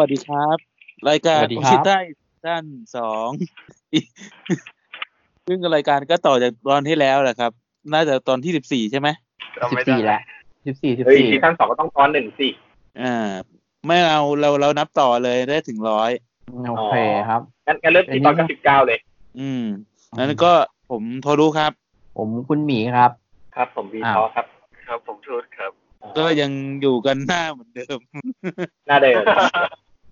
วัสดีครับ รายการสวัสดีโอครับชิใต้ด้านสองซึ่งรายการก็ต่อจากตอนที่แล้วแหละครับ น่าจะตอนที่สิบสี่ใช่ไหมสิบสี่ละสิบสี่สิบเฮ้ยสี่ซีซั่นสองก็ต้องตอนหนึ่งสิอ่า ไม่เอาเราเรานับต่อเลยได้ถึงร้อยโอเคครับงั้นงั้นเริ่มที่ตอนกับสิบเก้าเลย อืมนั้นก็ผมโทรรู้ครับ ผมคุณหมีครับ ครับ ผมวีอ้าวทอครับ ครับผมชูดครับ ก็ยังอยู่กันหน้าเหมือนเดิม หน้าเดิม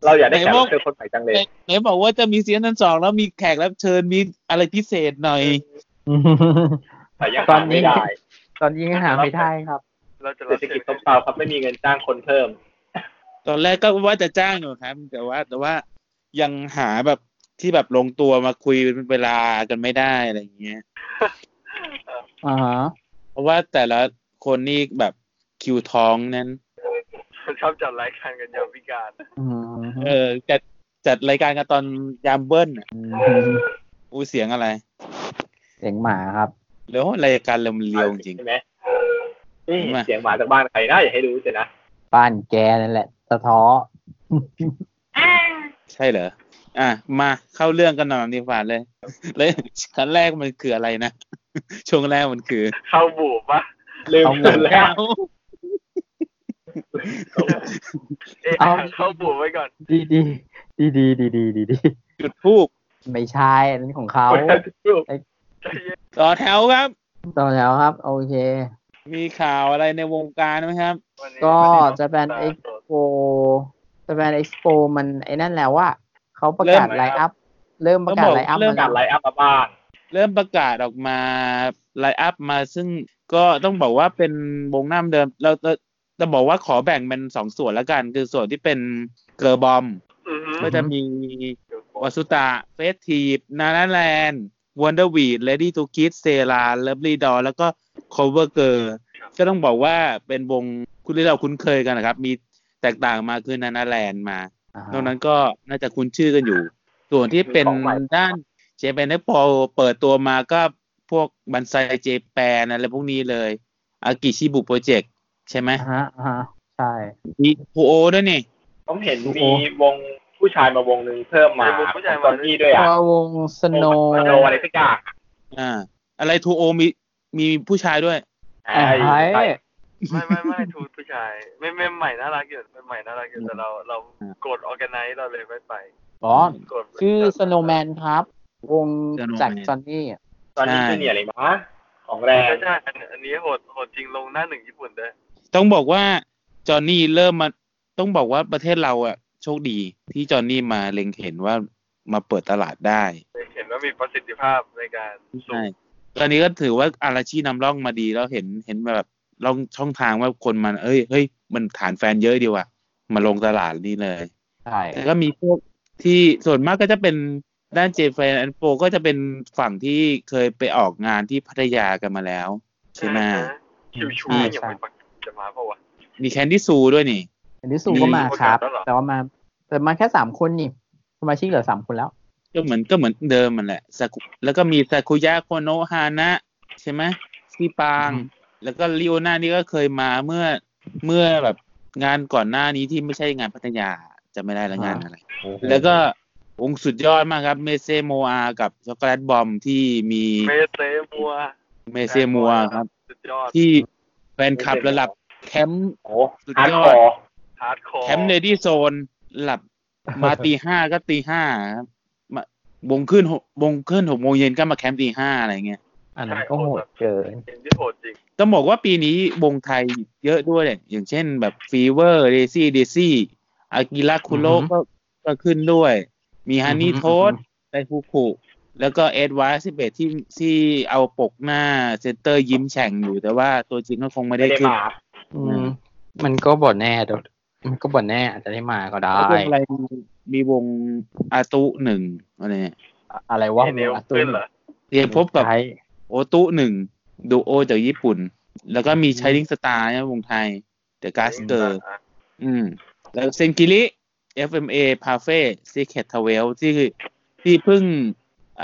เราอยากได้แขกไหนบอรักบเชิญคนใหม่จังเลยไหนบอกว่าจะมีซีซั่นสองแล้วมีแขกรับเชิญมีอะไรพิเศษหน่อยแต่ยังตอหานนี้ไม่ได้ ตอนนี้ยังหาไม่ได้ครับ เราจะเศรษฐกิจซบเซาครับไม่มีเงินจ้างคนเพิ่ม ตอนแรกก็ว่าจะจ้างอยู่ครับ แต่ว่า แต่ว่ายังหาแบบที่แบบลงตัวมาคุยเป็นเวลากันไม่ได้อะไรอย่างเงี้ยอ่าฮะเพราะว่าแต่ละคนนี่แบบคิวท้องนั้น ชอบจัดรายการกันยามพิการอืมเออจัดจัดรายการกันตอนยามเบิ้ลน่ะอืมอู้เสียงอะไร เสียงหมาครับแล้วรายการเร็วเร็วจริงใช่ไหมนี่มาเสียงหมาจากบ้านใครนะอย่าให้รู้สินะบ้านแกนั่นแหละสะท้อใช่เหรออะมาเข้าเรื่องกันหน่อยดีกว่าเลยเลยขั้นแรกมันคืออะไรนะช่วงแรกมันคือ เข้าบูบปะลืมเอาหมไปดแล้ว เอ๊ะเอาเข้าบูบไว้ก่อน ดีดีดีดีดีดีดีดีจุดทูบไม่ใช่อันนี้ของเขาใจเย็นต่อแถวครับ ต่อแล้วครับ โอเค มีข่าวอะไรในวงการไหมครับวันนี้ก็วันนี้จะเป็นตาเอ็กสดโปจะเป็นเอ็กโปมันไอ้นั่นแล้วว่าเขาประกาศเริ่มไลน์อัพ เริ่มประกาศต้องบอกไลน์อัพเริ่มมาการไลฟ์อัพมาบ้านเริ่มประกาศออกมาไลน์อัพมาซึ่งก็ต้องบอกว่าเป็นวงน้ำเดิม เราเรา จะบอกว่าขอแบ่งเป็นสองส่วนแล้วกัน คือส่วนที่เป็นเกอร์บอมอือฮึก็จะมีวาสุตาเฟสทีฟนานาแลนด์วันเดอร์วีดเลดี้ทูคิดเซราเลิฟลีดอแล้วก็คอเวอร์เกอร์ก็ต้องบอกว่าเป็นวงคุณที่เราคุ้นเคยกันนะครับ มีแตกต่างมาคือนานาแลนด์มาอ่าฮะนอกนั้นก็น่าจะคุ้นชื่อกันอยู่ ส่วนที่เป็นมีของใหม่ด้านเจแปนพอเปิดตัวมาก็พวกบันไซเจแปนอะไรพวกนี้เลยอากิชิบุโปรเจกต์ ใช่ไหมอ่าฮะอ่าฮะใช่มีพูโอด้วยนี่ผมเห็นโอ้โหมีวงผู้ชายมาวงหนึ่งเพิ่มมาตอนนี้ด้วยตัอะววงสโนสโนอะไรสักอย่างอ่า อะไรทูโอมีมีผู้ชายด้วยไอ้ไอ้ไม่ไม่ไม่ทูดผู้ชายไม่ไม่ใหม่น่ารักอยู่ไม่ใหม่น่ารักอยู่แต่เราเราอืมกดออแกไนซ์เราเลยไม่ไปอ๋อกดชื่อสโนแมนครับ วง Snowman จากจอนนี่ตอนนี้ใช่คือเนี่ยอะไรมาของแรงใช่ใช่อันอันนี้โหดโหดจริงลงหน้าหนึ่งญี่ปุ่นด้วย ต้องบอกว่าจอห์นนี่เริ่มมาต้องบอกว่าประเทศเราอะโชคดีที่จอห์นนี่มาเล็งเห็นว่ามาเปิดตลาดได้ เห็นว่ามีประสิทธิภาพในการสูใช่งตอนนี้ก็ถือว่าอาราชีนำร่องมาดีแล้วเห็นเห็นแบบลองช่องทางว่าคนมัน เอ้ยเฮ้ยมันฐานแฟนเยอะดีว่ะมาลงตลาดนี่เลยใช่แต่ก็มีพวกที่ส่วนมากก็จะเป็นด้านเจแฟนแอนโปก็จะเป็นฝั่งที่เคยไปออกงานที่พัทยากันมาแล้ว ใช่ไหมคิวชูอืมยังไม่ประกาศจะ มาเปล่าวะมีแคนดี้ซูด้วยนี่อันนี้สูก็มาครับมีประกาศแล้วเหรอแต่ว่ามา แต่มาแค่สามคนนี่สมาชิกเหลือสามคนแล้ว ก็เหมือนก็เหมือนเดิมมันแหละซากุแล้วก็มีซากุยะโคโนะฮานะ ใช่ไหมที่ปางอืมแล้วก็ลิโอนานี่ก็เคยมาเมื่อเมื่อแบบงานก่อนหน้านี้ที่ไม่ใช่งานพัทยาจะไม่ได้ละงานอะไร แล้วก็วงสุดยอดมากครับ เมเซโมอากับช็อกโกแลตบอมที่มีเมเซมัวเมเซมัวครับสุดยอดที่แฟนคลับระดับ แคมป์โอ้สุดฮาร์ดยอคดอร์ฮาร์ดคอร์แคมป์เลดี้โซน หลับมาตีห้าก็ตีห้าครับมาวงขึ้นหกวงขึ้นหกโมงเย็นก็มาแคมป์ตีห้าอะไรเงี้ยอันนั้นก็โหดเกินเห็นที่โหดจริงต้องบอกว่าปีนี้วงไทยเยอะด้วยเนี่ยอย่างเช่นแบบฟีเวอร์เดซี่เดซี่อากิระคุโรอือฮึก็ก็ขึ้นด้วย มีฮันนี่อือฮึโทสไดฟูคุแล้วก็เอ็ดวาร์สิบเอ็ดที่ที่เอาปกหน้าเซนเตอร์ยิ้มแฉ่งอยู่ แต่ว่าตัวจริงก็คงไม่ไม่ได้ได้ขึ้นมา อืม มันก็บทแน่เดี๋ยวมันก็บทแน่อาจจะได้มาก็ได้แล้ววงอะไรมีมีวงอาตุหนึ่งอะไรเนี่ยอะไรวะเอเนลอาตุขึ้นเหรอเรียนพบกับใช่โอตุหนึ่งดูโอจากญี่ปุ่น แล้วก็มีชายลิงสตาร์เนี่ยวงไทยเดอะกาสเกอร์อะอืม แล้วเซนกิริ FMA p a f e Secret t w e l ที่ที่เพิ่ง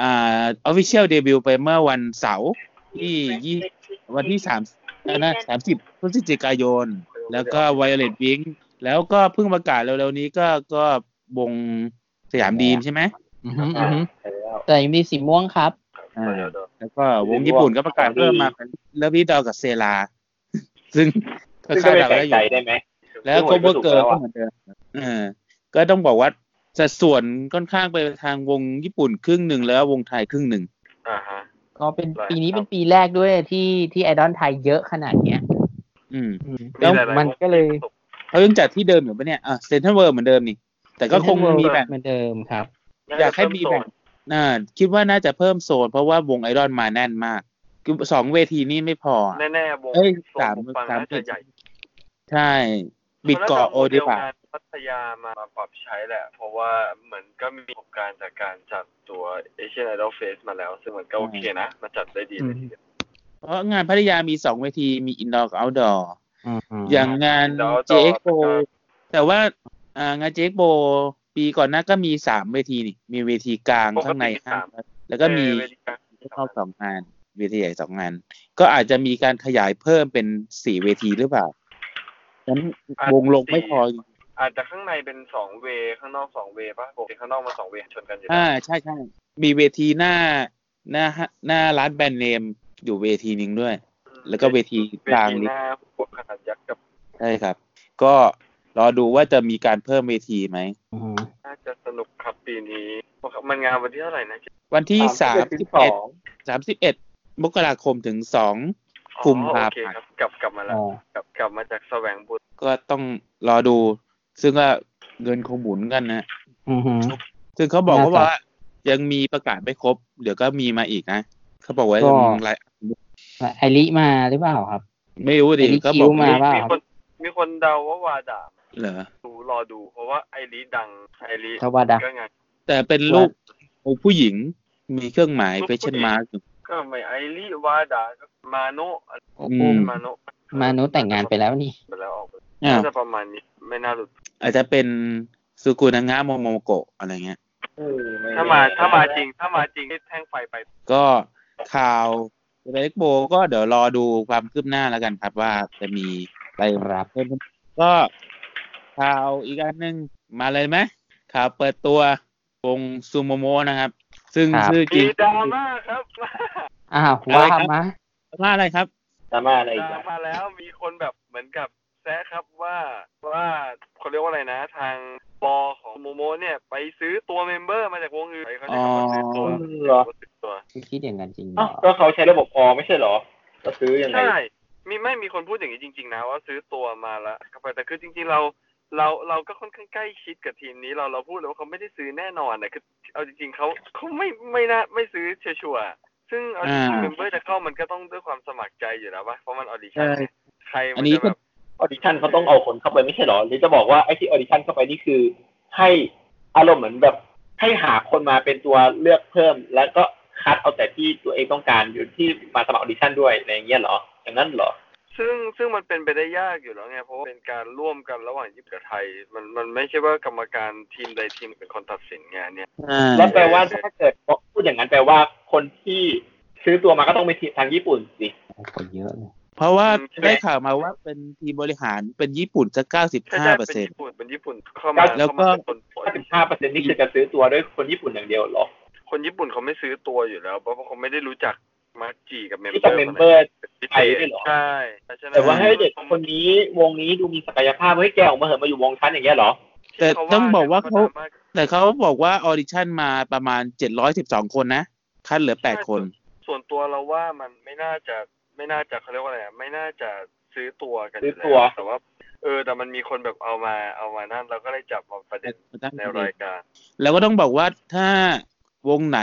อ่า official debut ไปเมื่อวันเสาร์ที่ยี่วันที่สาม นะสามสิบพฤศจิกายน แล้วก็ Violet Wing แล้วก็เพิ่งประกาศเร็วๆนี้ก็ก็วงสยามดีมใช่ไหมอือฮึอือฮึใช่แล้วแต่ยังมีสีม่วงครับอ่าเดี๋ยวเดี๋ยวแล้วก็วงญี่ปุ่นก็ประกาศเพิ่มมาเป็นเลิฟลี่ดอกับเซราซึ่งก็ซึ่งคาก็ดไม่เดาแปลได้กอยู่ใจได้ไหมแล้วซึ่โคงเวอร์เกิร์มันก็ถูกแล้วก็อะเหมือนเดิมเออก็ต้องบอกว่าสัดส่วนค่อนข้างไปทางวงญี่ปุ่นครึ่งหนึ่งแล้ววงไทยครึ่งหนึ่งอ่าฮะ ก็เป็นหลายปีนี้ครับเป็นปีแรกด้วยที่ที่ไอดอลไทยเยอะขนาดเนี้ย อืมอืมแล้วหายๆมันก็เลยวงที่เขายังจัดที่เดิมอยู่ปะเนี่ยอะเซนทรัลเวิร์เหมือนเดิมนี่ แต่ก็คงมีแบ่งเหมือนเดิมครับ อยากให้มีแบ่งน่าคิดว่าน่าจะเพิ่มโซน เพราะว่าวงไอดอลมาแน่นมากคือสองเวทีนี้ไม่พอ แน่ๆวงเอ้ยโซนสามหูฟังสามน่าจะใหญ่ใช่ บิดเกาะโอดีดีป่ะงานพัทยามาปรับใช้แหละ เพราะว่าเหมือนก็มีประสบการณ์จากการจัดตัว Asian Idol Fest มาแล้ว ซึ่งมันก็โอเคนะมันจัดได้ดีเลยทีเดียวเพราะงานพัทยามีสองเวทีมีอินดอร์กับเอาท์ดอร์อืมอืมอย่างงานแล้วเจต่อเอ็กโก็แต่ว่าอ่างานเจเอ็กโปีก่อนหน้าก็มีสามเวทีนี่มีเวทีกลางปกติข้างในมีห้าสามแล้วก็มีเวทีกลางเข้าสองงานเวทีใหญ่สองงาน ก็อาจจะมีการขยายเพิ่มเป็นสี่เวทีหรือเปล่าฉะ นั้นวงลงไม่พอ อาจจะข้างในเป็นสองเวย์ข้างนอกสองเวย์ป่ะปกติข้างนอกมันสองเวย์ชนกันอยู่อ่าแล้วใช่ใช่มีเวทีหน้าหน้าหน้าร้านแบรนด์เนมอยู่เวทีหนึ่งด้วย แล้วก็เวทีเวกลางทีนี่หน้าหัวขนาดยักษ์กับใช่ครับ ก็รอดูว่าจะมีการเพิ่มเวทีไหมอืมน่าจะสนุกครับปีนี้มันงานวันที่เท่าไหร่นะ วันที่สามสิบสเอ็ดองสามสิบเอ็ดมกราคมถึงสองอ๋อ กุมภาโอเคพันธ์ครับกลับกลับมาแล้วอ๋อกลับกลับมาจากแสวงบุญก็ต้องรอดู ซึ่งก็เงินคงหมุนกันนะอือฮึซึ่งเขาบอกน่าจะว่ายังมีประกาศไม่ครบ เดี๋ยวก็มีมาอีกนะเขาบอกว่าก็ยังหลายไอริมาหรือเปล่าครับ ไม่รู้ดิไอ้ที่เขาบอกคิ้วมาว่ามีคนมีคนเดาว่าวาดาเหรอดูรอดู เพราะว่าไอรีดังไอรีชาวาดาก็งานแต่เป็นลูกของผู้หญิงมีเครื่องหมายลูกเฟผู้ชั่นหญิงมาร์ก ก็ไม่ไอรีวาดาก็มาโนะอืม มาโนะมานุแต่งงานไปแล้วนี่ ไปแล้วออกไปอ่าน่าจะประมาณนี้ไม่น่าหลุด อาจจะเป็นซูกุนางะโมโมโกะอะไรเงี้ย เออไถ้ามาถ้ามาจริง ถ้ามาจริงที่แท่งไฟไปก็ข่าวเล็กโบก็เดี๋ยวรอดูความคืบหน้าแล้วกันครับว่าจะมีอะไรครับเพิ่มก็ข่าวอีกอันหนึ่งมาเลยไหมข่าวเปิดตัววงซูโมโมนะครับ ซึ่งครับ ชื่อจมีริงดราม่าครับ อ้าวอะไรว่าครับมาว่าอะไรครับดราม่าอะไรดอีกราอะม่าแล้วมีคนแบบเหมือนกับแซะครับว่าว่าเขาเรียกว่าอะไรนะ ทางบอของโมโมเนี่ย ไปซื้อตัวเมมเบอร์มาจากวงอื่นเขาใช้คำว่าซื้อตัวเหรอซื้อตัวคิดอย่างนั้นจริงเหรอ้าวอก็เขาใช้ระบบออไม่ใช่เหรอก็ซื้อยังไงใช่มีไม่มีคนพูดอย่างนี้จริง ๆ นะว่าซื้อตัวมาแล้วเข้าไปแต่คือจริง ๆเราเราเราก็ค่อนข้างใกล้ชิดกับทีมนี้เราเราพูดเลยว่าเขาไม่ได้ซื้อแน่นอนนะคือเอาจริงๆเขาเขาไม่ไม่น่าไม่ซื้อชัวร์ๆ ซึ่งเอาจริงอ่าๆ member จะเข้ามันก็ต้องด้วยความสมัครใจอยู่แล้วปะเพราะมัน audition ใช่ใครอัมันนนี้จะก็แบบ audition เขาต้องเอาคนเข้าไปไม่ใช่เหรอหรือจะบอกว่าไอ้ที่ audition เข้าไปนี่คือ ให้อารมณ์เหมือนแบบให้หาคนมาเป็นตัวเลือกเพิ่ม แล้วก็คัดเอาแต่ที่ตัวเองต้องการอยู่ที่มาสมัคร audition ด้วยอะไรอย่างเงี้ยเหรออย่างนั้นเหรอ ซึ่งซึ่งมันเป็นไปได้ยากอยู่แล้วไงเพราะว่าเป็นการร่วมกันระหว่างญี่ปุ่นกับไทย มันมันไม่ใช่ว่ากรรมการทีมใดทีมเป็นคนตัดสินงานเนี่ยอ่าแล้วแปลว่าถ้าเกิดพูดอย่างนั้นแปลว่าคนที่ซื้อตัวมาก็ต้องเป็นทางญี่ปุ่นสิคนเยอะเลยเพราะว่าอืมได้ข่าวมาว่าเป็นทีมบริหารเป็นญี่ปุ่นสักเก้าสิบใช่ห้าใช่เปอร์เป็นเซ็นต์ญี่ปุ่นเป็นญี่ปุ่นเข้ามาแล้วก็เข้ามาเป็นคนปล่อย55เปอร์เซ็นต์นี่คือจะซื้อตัวด้วยคนญี่ปุ่นอย่างเดียวเหรอ คนญี่ปุ่นเขาไม่ซื้อตัวอยู่แล้ว เพราะว่าเขาไม่ได้รู้จัก มาจีกับเมมที่เบอกับร์เมมเบอร์พิไทยด้วยเหรอใช่ฉะนั้นแต่ว่าให้เด็กคนนี้วงนี้ดูมีศักยภาพให้แกออกมาเหอะมาอยู่วงชั้นอย่างเงี้ยเหรอ แต่ต้องบอกว่าเขาดรม่แต่เขาบอกว่าออดิชั่นมาประมาณเจ็ดร้อยสิบสองคนนะคัดเหลือแปดคน ส่วนตัวเราว่ามันไม่น่าจะไม่น่าจะเขาเรียกว่าอะไรอะไม่น่าจะซื้อตัวกันซื้อตัวแต่ว่าเออแต่มันมีคนแบบเอามาเอามานั่นเราก็เลยจับมาประเด็นในรายการ แล้วก็ต้องบอกว่าถ้าวงไหน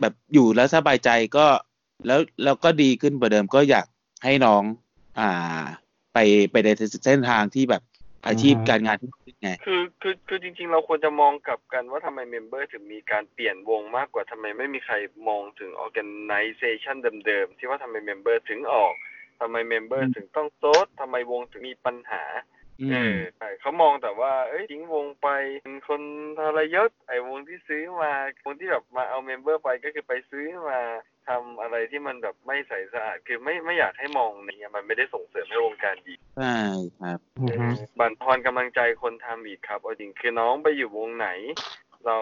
แบบอยู่แล้วสบายใจก็ แล้วแล้วก็ดีขึ้นกว่าเดิมก็อยากให้น้องอ่าไปไปในเส้นทางที่แบบอาชีพอือฮะการงานที่ดีไงคือคือคือจริง ๆ เราควรจะมองกลับกันว่าทำไม member ถึงมีการเปลี่ยนวงมากกว่าทำไมไม่มีใครมองถึง organization เดิมๆที่ว่าทำไม member ถึงออกทำไม member ถึงต้องโซดทำไมวงถึงมีปัญหาอื เอมอใช่เขามองแต่ว่า เอ้ยทิ้งวงไปเป็นคนทรยศไอ้วงที่ซื้อมาวงที่แบบมาเอา member ไปก็คือไปซื้อมาทำอะไรที่มันแบบไม่ใสสะอาดคือไม่ไม่อยากให้มองอย่างเงี้ยมันไม่ได้ส่งเสริมให้วงการดีใช่ครับอือฮึบั่นทอนกำลังใจคนทำอีกครับเอาจริงคือน้องไปอยู่วงไหน เรา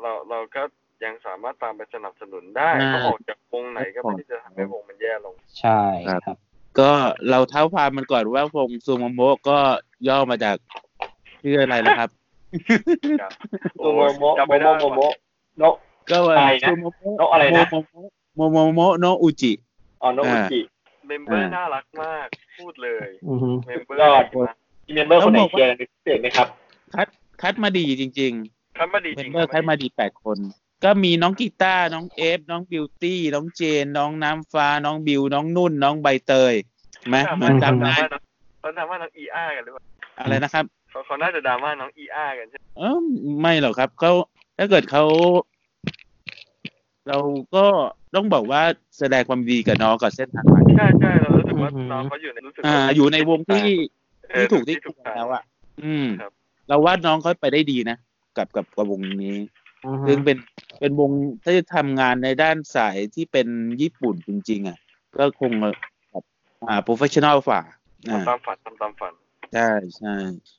เราเราก็ยังสามารถตามไปสนับสนุนได้อ่าเขาออกจากวงไหนก็ไม่ได้จะทำให้วงมันแย่ลง ใช่ครับ ก็เราเท้าความมันก่อนว่าวงซูโมโมะก็ย่อมาจากชื่ออะไรนะครับครับโมโมโมจำโมไม่โมได้โมโมโนก็ว่าอะไรนะซูโมโมะนกอะไรนะโมโมโมโมะโนอุจิอ๋อโนอุจิเมมเบอร์อ่าน่ารักมากพูดเลยอือฮึเมมเบอร์ยอดดีมากมีเมมเบอร์คนไหนต้องบอกว่าเชียร์เป็นพิเศษไหมครับ คัดคัดมาดีจริงคันมาดีๆเมจริมงเบอร์คัดมาดีแปดคน ก็มีน้องกีตาร์น้องเอฟ น้องบิวตี้ น้องเจน น้องน้ำฟ้า น้องบิว น้องนุ่น น้องใบเตยไหมถามเหมืว่าอนถามจำได้ว่าน้องเขาถามว่าน้องอีอากันหรือเปล่าอะไรนะครับเขาเขาน่าจะดราม่าน้องอีอากันใช่ไหมเออไม่หรอกครับเขาถ้าเกิดเขาเราก็ต้องบอกว่าแสดงความดีกับน้องกับเส้นทางใหม่ใช่ใช่เรารู้สึกว่าอือหือน้องเขาอยู่ในรู้สึกอ่าว่าอยู่ในวงที่เออที่ถูกที่ถูถูกกทางแล้วอะ อืมครับเราว่าน้องเขาไปได้ดีนะกับกับกับวงนี้อือฮึ ซึ่งเป็นเป็นวงที่ทำงานในด้านสายที่เป็นญี่ปุ่นจริง ๆ อะ ก็คงแบบอ่า professional ฝ่าอ่าทำตามฝันทำตามฝันใช่ใช่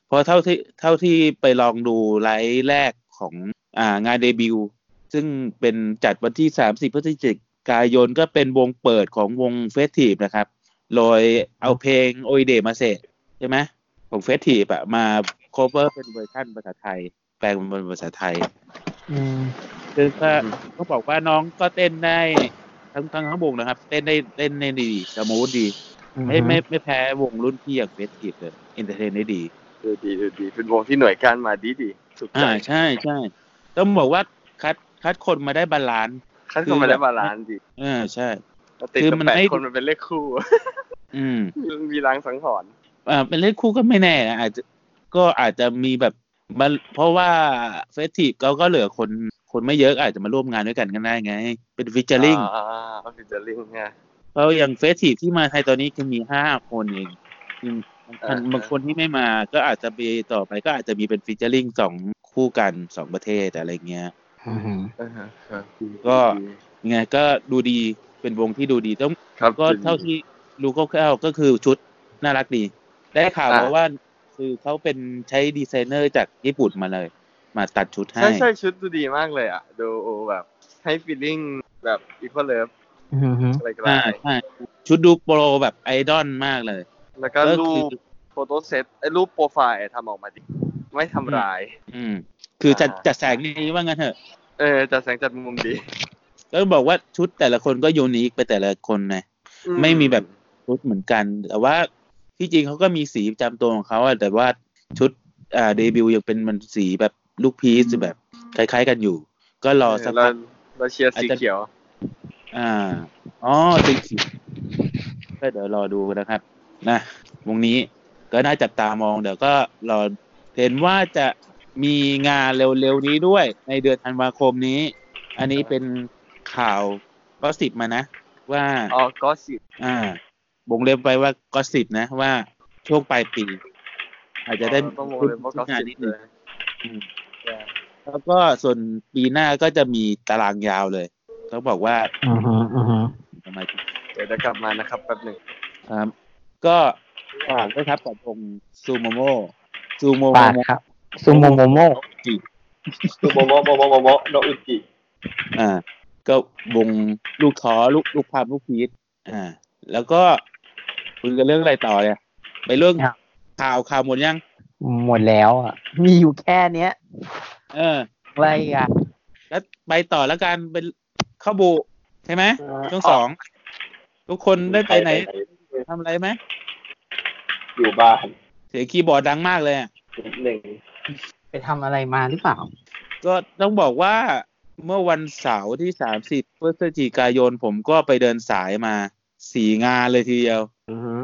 เพราะเท่าที่เท่าที่ไปลองดูไลฟ์แรกของอ่างานเดบิวต์ซึ่งเป็นจัดวันที่ 30พฤศจิกายนก็เป็นวงเปิดของวงเฟสทีฟนะครับ โดยเอาเพลงโอ d เดมาเสร็จใช่ไหมของเฟสทีฟอะมา cover เป็นเวอร์ชันภาษาไทย แปลเป็นภาษาไทย อืมซึ่งก็เขาบอกว่าน้องก็เต้นได้ทั้งทั้งทั้งวงนะครับ เต้นได้เต้นได้ดีสมูทดี ไม่ไม่ไม่แพ้วงรุ่นพี่อย่างเฟสทีฟเลยเอนเตอร์เทนได้ดีดูดีดูดีเป็นวงที่หน่วยการมาดีดีสุดใจอ่าใช่ใช่ต้องบอกว่าคัดคัดคนมาได้ balance ขั้นเข้ามาได้ balance ดีอ่าใช่แล้วติดคือกับมันแปดไม่คนมันเป็นเลขคู่ อืมมีลางสังหรณ์อ่าเป็นเลขคู่ก็ไม่แน่นะอาจจะก็อาจจะมีแบบ มันเพราะว่า FESTIVE เขาก็เหลือคนคนไม่เยอะอาจจะมาร่วมงานด้วยกันก็ได้ไง เป็น featuring อ่า featuring ไงเพราะอย่าง FESTIVE ที่มาไทยตอนนี้คือมีห้าคนเองอืมบางคนอ่าบางคนที่ไม่มาก็อาจจะมีต่อไปก็อาจจะมีเป็น featuring สองคู่กันสองประเทศอะไรเงี้ยอือฮึอ่าฮะครับก็ยังไงก็ดูดีเป็นวงที่ดูดีต้องครับก็เท่าที่รู้คร่าวๆก็คือชุดน่ารักดี ได้ข่าวอะมาว่า คือเขาเป็นใช้ดีไซเนอร์จากญี่ปุ่นมาเลย มาตัดชุดให้ ใช่ใช่ชุดดูดีมากเลยอะ ดูแบบให้ feelingแบบ Equal Love อือฮึอะไรก็อ่าได้ใช่ชุดดูโปรแบบไอดอลมากเลย แล้วก็ก็รูคือปโฟโต้เซตไอ้รูปโปรไฟล์ทำออกมาดี ไม่ทำร้าย อืม คือจัดอ่าจัดแสงนี้ว่างั้นเถอะ เออ จัดแสงจัดมุมดี ก็บอกว่าชุดแต่ละคนก็ยูนิคไปแต่ละคนนะไม่มีแบบชุดเหมือนกัน แต่ว่า ที่จริงเขาก็มีสีประจำตัวของเขาอะแต่ว่าชุดอ่าเดบิวต์ยังเป็นมันสีแบบลูกพีซแบบคล้ายๆกันอยู่ ก็รอสักเราพักเราเชียร์อาจสีจะเขียว อ่าอ๋อสีเขียวก็เดี๋ยวรอดูนะครับ นะวงนี้ก็น่าจับตามองเดี๋ยวก็รอเห็นว่าจะมีงานเร็วๆนี้ด้วย ในเดือนธันวาคมนี้ อันนี้เป็นข่าวก็สิบมานะ ว่าอ๋อก็สิอ่า บงเล็บไปว่าก็สิบนะว่าช่วงปลายปี อาจจะได้ต้องวงเลยว่าก็งานสินิดนึเลงยอืมแล้วก็ส่วนปีหน้าก็จะมีตารางยาวเลยเขาบอกว่าอือฮึอือฮึทำไมถึงเดี๋ยวจะกลับมานะครับแป๊บหนึ่งครับ ก็ฝากด้วยครับกับวงซูโมโมซูโมฝากโมครับซูโมโมโมคือโมโมโมโมโมโมโนอุจิอ่า ก็วงลูกท้อลูกลูกพามลูกพีชอ่า แล้วก็ คุยกันเรื่องอะไรต่อเนี่ย ไปเรื่องข่าวข่าวหมดยัง หมดแล้วอะ มีอยู่แค่เนี้ย เอออะไรอะ แล้วไปต่อแล้วกันเป็นเข้าบุใช่ไหมช่วงสองทุกคนได้ไปไหนทำอะไรไหมอยู่บ้านเสียงคีย์บอร์ดดังมากเลยอะนิดหนึ่งไปทำอะไรมาหรือเปล่า ก็ต้องบอกว่าเมื่อวันเสาร์ที่30พฤศจิกายนผมก็ไปเดินสายมาสี่งานเลยทีเดียว อือฮึ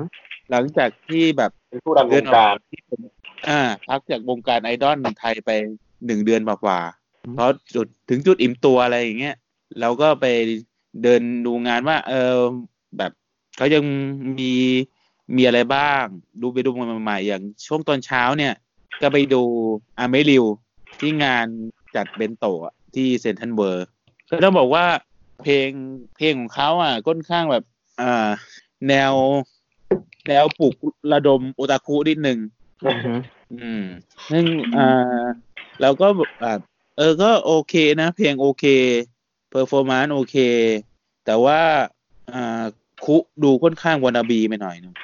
หลังจากที่แบบเป็นผู้ดำเนินการที่ผมอ่า พักจากวงการไอดอลไทยไปหนึ่งเดือนกว่าๆเพราะจุดถึงจุดอิ่มตัวอะไรอย่างเงี้ยเราก็ไปเดินดูงานว่า เออแบบเขายังมีมีอะไรบ้าง ดูไปดูมาใหม่ๆอย่างช่วงตอนเช้าเนี่ย ก็ไปดูอาเมริวที่งานจัดเบนโตะอะที่เซนทันเวอร์ก็ต้องบอกว่าเพลงเพลงของเขาอะค่อนข้างแบบอ่า แนวแนวปลุกระดมโอตาคุนิดหนึ่งอือฮึอืมซึ่งอ่าเราก็อ่าเออก็โอเคนะ เพลงโอเค performance โอเค แต่ว่าอ่าดูดูค่อนข้าง wannabe ไปหน่อยนึง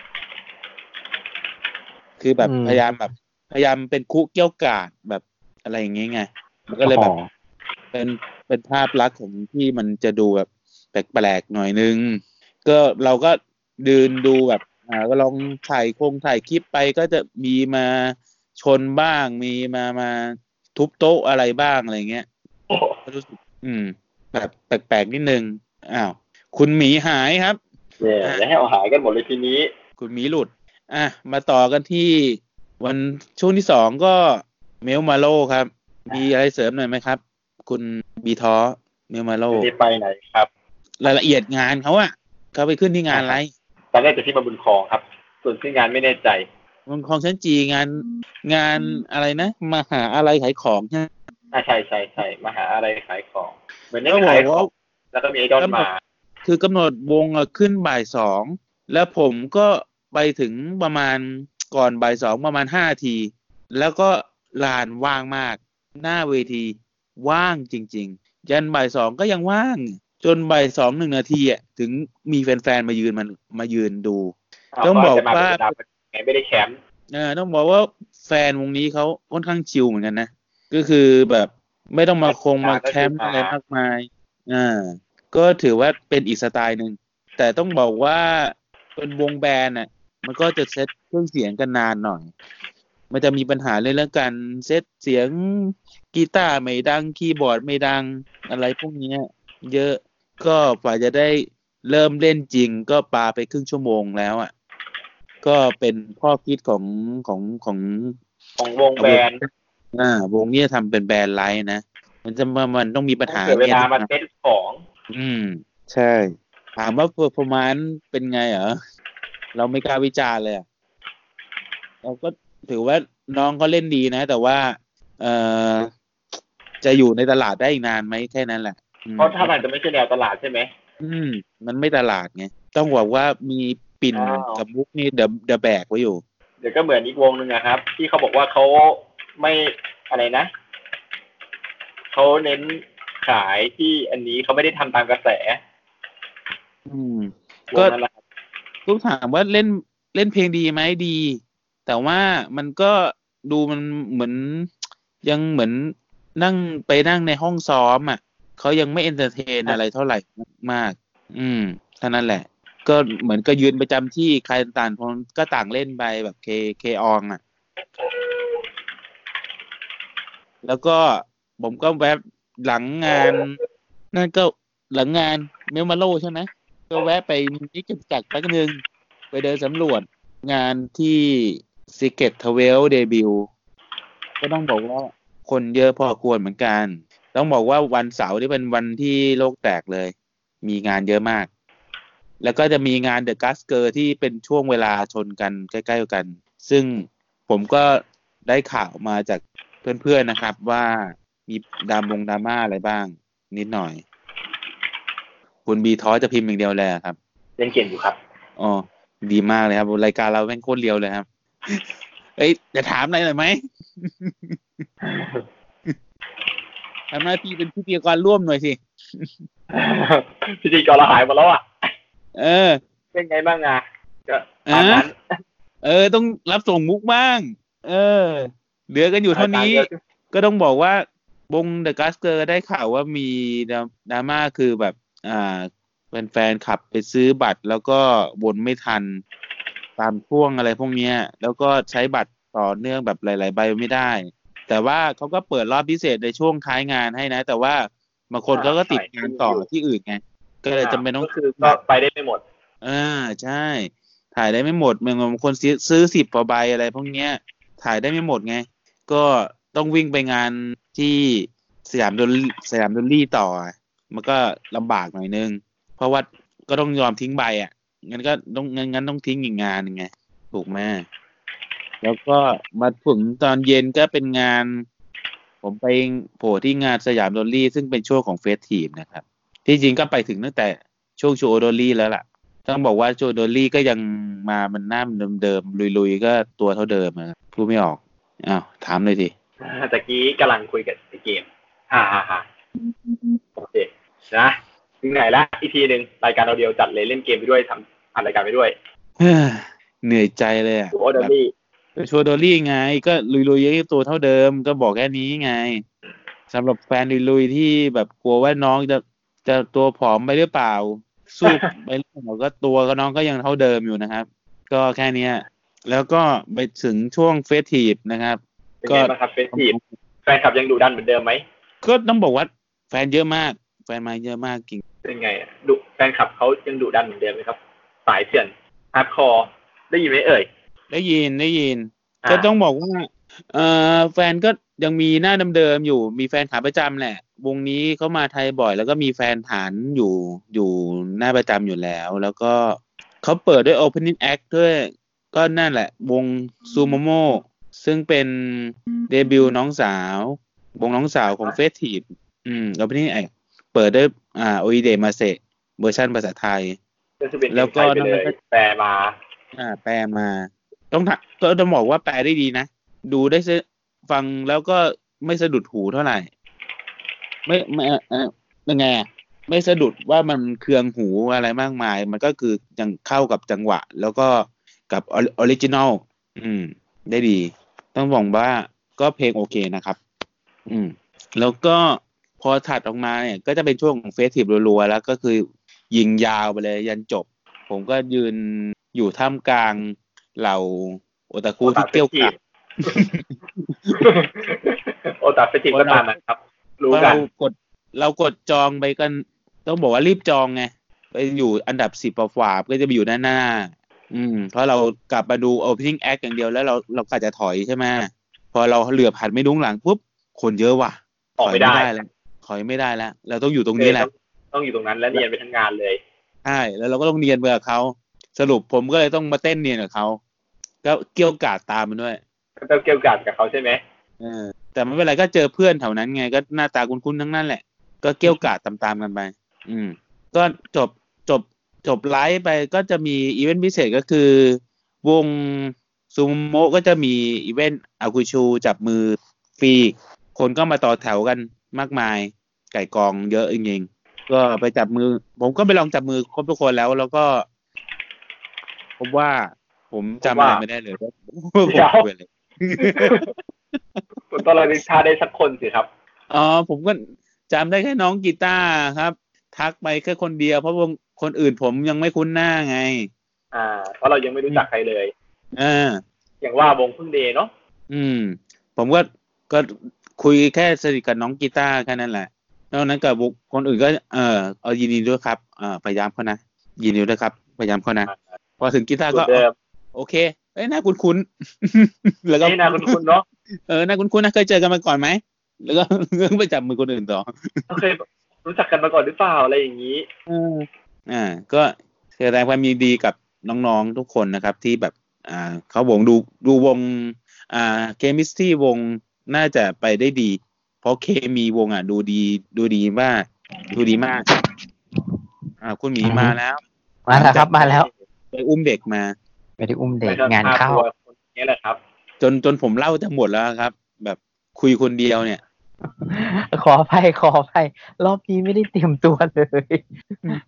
คือแบบพยายามแบบ พยายามเป็นดูเกรี้ยวกราดแบบอะไรอย่างเงี้ยไง มันก็เลยแบบอ๋อเป็นเป็นภาพลักษณ์ของที่มันจะดูแบบแปลกๆหน่อยนึง ก็เราก็ ดืนดูแบบอ่าก็ลองถ่ายคงถ่ายคลิปไปก็จะมีมาชนบ้าง มีมามาทุบโต๊ะอะไรบ้างอะไรเงี้ยโอ้โหก็รู้สึกอืม แบบแปลกๆนิดนึงอ้าวคุณหมีหายครับเนี่ยแล้วให้เอาหายกันหมดเลยทีนี้ คุณหมีหลุด อะมาต่อกันที่วันช่วงที่สองก็เมลมาโลครับ มีอะไรเสริมหน่อยไหมครับ คุณบีท้อเมลมาโลไม่ได้ไปไหนครับ รายละเอียดงานเขาอะเขาไปขึ้นที่งานอะไรต อนแรกจะที่มาบุญครองครับ ส่วนที่งานไม่แน่ใจมันของชั้นจีงานงานอะไรนะมหาอะไรขายของใช่ไหมอ่าใช่ใช่ใช่มาหาอะไรขายของ เหมือนได้ก็บอขายกขอว่างแล้วก็มีไอดอลมา คือกำหนดวงอะขึ้นบ่ายสองแล้วผมก็ไปถึงประมาณก่อนบ่ายสองประมาณห้าที แล้วก็ลานว่างมาก หน้าเวทีว่างจริง ๆ ยันบ่ายสองก็ยังว่าง จนบ่ายสองหนึ่งนาทีอะถึงมีแฟนๆมายืนมันมายืนดู ต้องบอกว่าเขจะมเป็นระดับไงไม่ได้แคมป์เออต้องบอกว่าแฟนวงนี้เขาค่อนข้างชิลเหมือนกันนะ ก็คือแบบไม่ต้องมาคงมาแคมป์อะไรมากมายอ่าก็ถือว่าเป็นอีกสไตล์หนึ่ง แต่ต้องบอกว่าเป็นวงแบนด์อะ มันก็จะเซตเครื่องเสียงกันนานหน่อย มันจะมีปัญหาเรื่องเรื่องการเซตเสียงกีตาร์ไม่ดังคีย์บอร์ดไม่ดังอะไรพวกเนี้ยเยอะ ก็กว่าจะได้เริ่มเล่นจริงก็ปาไปครึ่งชั่วโมงแล้วอะ ก็เป็นข้อคิดของของของของวง band อ่าวงเนี้ยทำเป็น band live นะ มันจะมามันต้องมีปัญหาเสียเวลาเนี่ยมาเซตของ อืม ใช่ ถามว่า performance เป็นไงเหรอ เราไม่กล้าวิจารณ์เลยอะเราก็ถือว่าน้องเขาเล่นดีนะ แต่ว่า เอ่อจะอยู่ในตลาดได้อีกนานไหมแค่นั้นแหละอืม เพราะถ้ามันจะไม่ใช่แนวตลาดใช่ไหมอืม มันไม่ตลาดไงต้องบอกว่ามีปิ่นอ้าวกับมุกนี่เดอะเดอะแบกไว้อยู่ เดี๋ยวก็เหมือนอีกวงหนึ่งนะครับ ที่เขาบอกว่าเขาไม่อะไรนะเขาเน้นขายที่อันนี้เขาไม่ได้ทำตามกระแส อืมวก็งนั้นแหละครับต้องถามว่าเล่นเล่นเพลงดีไหมดี แต่ว่ามันก็ดูมันเหมือนยังเหมือนนั่งไปนั่งในห้องซ้อมอะ เขายังไม่ entertain อะไรเท่าไหร่มาก อืมเท่านั้นแหละ ก็เหมือนก็ยืนประจำที่ใครต่างคนก็ต่างเล่นไปแบบเค K-On อะ แล้วก็ผมก็แวบหลังงาน นั่นก็หลังงานเมลมาโลใช่ไหมก็แวะไปจตุจักรแป๊บนึง ไปเดินสำรวจงานที่ Secret t w e l Debut ก็ต้องบอกว่าคนเยอะพอควรเหมือนกัน ต้องบอกว่าวันเสาร์ที่เป็นวันที่โลกแตกเลย มีงานเยอะมาก แล้วก็จะมีงานเดอะกัสเกอร์ที่เป็นช่วงเวลาชนกันใกล้ๆกัน ซึ่งผมก็ได้ข่าวมาจากเพื่อนๆนะครับว่ามีดามงดราม่าอะไรบ้าง นิดหน่อย คุณบีท้อจะพิมพ์อย่างเดียวเลยอะครับ เล่นเก่งอยู่ครับอ๋อดีมากเลยครับรายการเราแม่งโคตรเรียวเลยครับ เอ้ยจะถามอะไรหน่อยไหม ทำหน้าที่เป็นพิธีกรร่วมหน่อยสิพิธีกรเราหายหมดแล้วอะ เออ เป็นไงบ้างอะก็ตามนั้นเออ ต้องรับส่งมุกบ้าง เออ เหลือกันอยู่เท่านี้รยกรเดียวก็ต้องบอกว่าวง The g a s k e r ได้ข่าวว่ามีดราดราม่าคือแบบ อ่าแฟนๆขับไปซื้อบัตรแล้วก็วนไม่ทัน ตามช่วงอะไรพวกเนี้ย แล้วก็ใช้บัตรต่อเนื่องแบบหลาย ๆ ใบไม่ได้ แต่ว่าเขาก็เปิดรอบพิเศษในช่วงท้ายงานให้นะ แต่ว่าบางคนเขาก็ติดงานต่อที่อื่นไงก็เลยจำเป็นต้องก็คือก็ไปได้ไม่หมดอ่าใช่ ถ่ายได้ไม่หมดบางคนซื้อซื้อสิบกว่าใบอะไรพวกเนี้ย ถ่ายได้ไม่หมดไง ก็ต้องวิ่งไปงานที่สยามดอลลี่สยามดอลลี่ต่อ มันก็ลำบากหน่อยนึง เพราะว่าก็ต้องยอมทิ้งใบอะงั้นก็ต้องงั้นงั้นต้องทิ้งอีกงานหนึงไงถูกไหม แล้วก็มาถึงตอนเย็นก็เป็นงาน ผมไปโผล่ที่งานสยามดอลลี่ ซึ่งเป็นช่วงของเฟสทีมนะครับ ที่จริงก็ไปถึงตั้งแต่ช่วงโชว์ดอลลี่แล้วล่ะ ต้องบอกว่าโชว์ดอลลี่ก็ยังมามันหน้าเดิมๆลุยๆ ก็ตัวเท่าเดิมอะพูดไม่ออกอ้าวถามเลยดิตะกี้กำลังคุยกับเกมฮ่าฮ่าฮ่าโอเคนะถึงไหนละอีกทีหนึ่งรายการเราเดียวจัดเลยเล่นเกมไปด้วยทำอัดรายการไปด้วยเฮ้ยเหนื่อยใจเลยอะดูโอเดอ รี่โชว์ดอลลี่ไง ก็ลุยๆตัวเท่าเดิม ก็บอกแค่นี้ไงสำหรับแฟนลุยๆที่แบบกลัวว่าน้องจะจะตัวผอมไปหรือเปล่า สู้ไปหรือเปล่าก็ตัวก็น้องก็ยังเท่าเดิมอยู่นะครับ ก็แค่เนี้ย แล้วก็ไปถึงช่วง FESTIVE นะครับเป็นไงบ้างครับ FESTIVEแฟนคลับยังดุดันเหมือนเดิมไหมก็ต้องบอกว่าแฟนเยอะมาก แฟนมาเยอะมากจริงเป็นไงอะดุแฟนคลับเขายังดุดันเหมือนเดิมไหมครับ สายเถื่อน hardcore ได้ยินไหมเอ่ย ได้ยินได้ยินอ่าก็ต้องบอกว่า เอ่อแฟนก็ยังมีหน้าเดิมๆอยู่ มีแฟนขาประจำแหละ วงนี้เขามาไทยบ่อย แล้วก็มีแฟนฐานอยู่อยู่หน้าประจำอยู่แล้ว แล้วก็เขาเปิดด้วย opening act ด้วย ก็นั่นแหละ วงซูโมโมซึ่งเป็นเดบิวต์น้องสาว วงน้องสาวของ FESTIVE อืม opening act เปิดด้วยอ่าโออิเดมาเซเวอร์ชันภาษาไทยก็จะเป็นแล้วก็เพลงไทยไปเลยนั่นก็แปลมา อ่า แปลมา ต้องก็ต้องบอกว่าแปลได้ดีนะ ดูได้ฟังแล้วก็ไม่สะดุดหูเท่าไหร่ ไม่ไม่เออยังไงไม่สะดุดว่ามันเคืองหูอะไรมากมาย มันก็คือยังเข้ากับจังหวะ แล้วก็กับ original อืม ได้ดี ต้องบอกว่าก็เพลงโอเคนะครับ อืม แล้วก็พอถัดออกมาเนี่ย ก็จะเป็นช่วงของ FESTIVE รัวๆแล้วก็คือยิงยาวไปเลยยันจบ ผมก็ยืนอยู่ท่ามกลาง เหล่าโอตาคุที่เกรี้ยวกราดโอตาเฟสทีฟก็ตามนะครับ รู้เพราะกัเรานกดเรากดจองไปกัน ต้องบอกว่ารีบจองไงไปอยู่อันดับสิบฝาๆก็จะไปอยู่ด้านหน้าอืม เพราะเรากลับมาดู opening act อย่างเดียวแล้วเราเรากะจะถอยใช่ไหมพอเราเหลือบหันไม่ดุ้งหลังปุ๊บคนเยอะว่ะออกไม่ได้ถยแล้วถอยไม่ได้แล้วเราต้องอยู่ตรงนี้แหละ ต้องต้องอยู่ตรงนั้นและเรียนไปทั้งงานเลยใช่แล้วเราก็ต้องเนียนไปกับเขาสรุปผมก็เลยต้องมาเต้นเนียนกับเขา ก็เกี่ยวกาดตามมันด้วยก็ต้องเกี่ยวกับกับเขาใช่ไหมเออแต่ไม่เป็นไรก็เจอเพื่อนแถวนั้นไง ก็หน้าตาคุ้นๆทั้งนั้นแหละ ก็เกี่ยวกาดตามๆกันไป อืม ก็จบจบจบไลฟ์ไปก็จะมีอีเวนต์พิเศษก็คือ วงซูโมก็จะมีอีเวนต์อากุชูจับมือฟรีคนก็มาต่อแถวกันมากมาย ไก่กองเยอะจริงๆก็ไปจับมือ ผมก็ไปลองจับมือครบทุกคนแล้ว แล้วก็พบว่า ผมจำอะไรไม่ได้เลยว่าผมคุยอะไรคุณต้องระลึกชาได้สักคนสิครับอ๋อผมก็จำได้แค่น้องกีตาร์ครับ ทักไปแค่คนเดียวเพราะวงคนอื่นผมยังไม่คุ้นหน้าไง อ่า เพราะเรายังไม่รู้จักใครเลยอ่าอย่างว่าวงพึ่งเดย์เนาะอืม ผมก็ก็คุยแค่สนิทกับน้องกีตาร์แค่นั้นแหละนอกนั้นกับบุคคนอื่นก็เออเอายินดีด้วยครับเออพยายามเขานะยินดีด้วยครับพยายามเขานะพอถึงกีตาร์เหมืก็อนเดิม โอเคเอ้ยหน้าคุ้นๆแล้วก็นี่นะคุณคุณเนาะเออหน้าคุ้นๆนะเคยเจอกันมาก่อนไหมแล้วก็ไปจับมือคนอื่นต่อเคยรู้จักกันมาก่อนหรือเปล่าอะไรอย่างนี้อืมอ่า ก็แสดงความยินดีกับน้องๆทุกคนนะครับ ที่แบบ อ่าเขาวงดูดูวง อ่าเคมิสที่วงน่าจะไปได้ดี เพราะเคมีวงอะ ดูดี ดูดีมาก ดูดีมาก อ่า คุณหมีมาแล้ว มาแล้วครับมาแล้ว ไปอุ้มเด็กมา ไม่ได้อุ้มเด็กไม่ต้องงานเข้าพตัวคนนี้แหละครับ จนจนผมเล่าจะหมดแล้วครับ แบบคุยคนเดียวเนี่ย ขออภัยขออภัยรอบนี้ไม่ได้เตรียมตัวเลย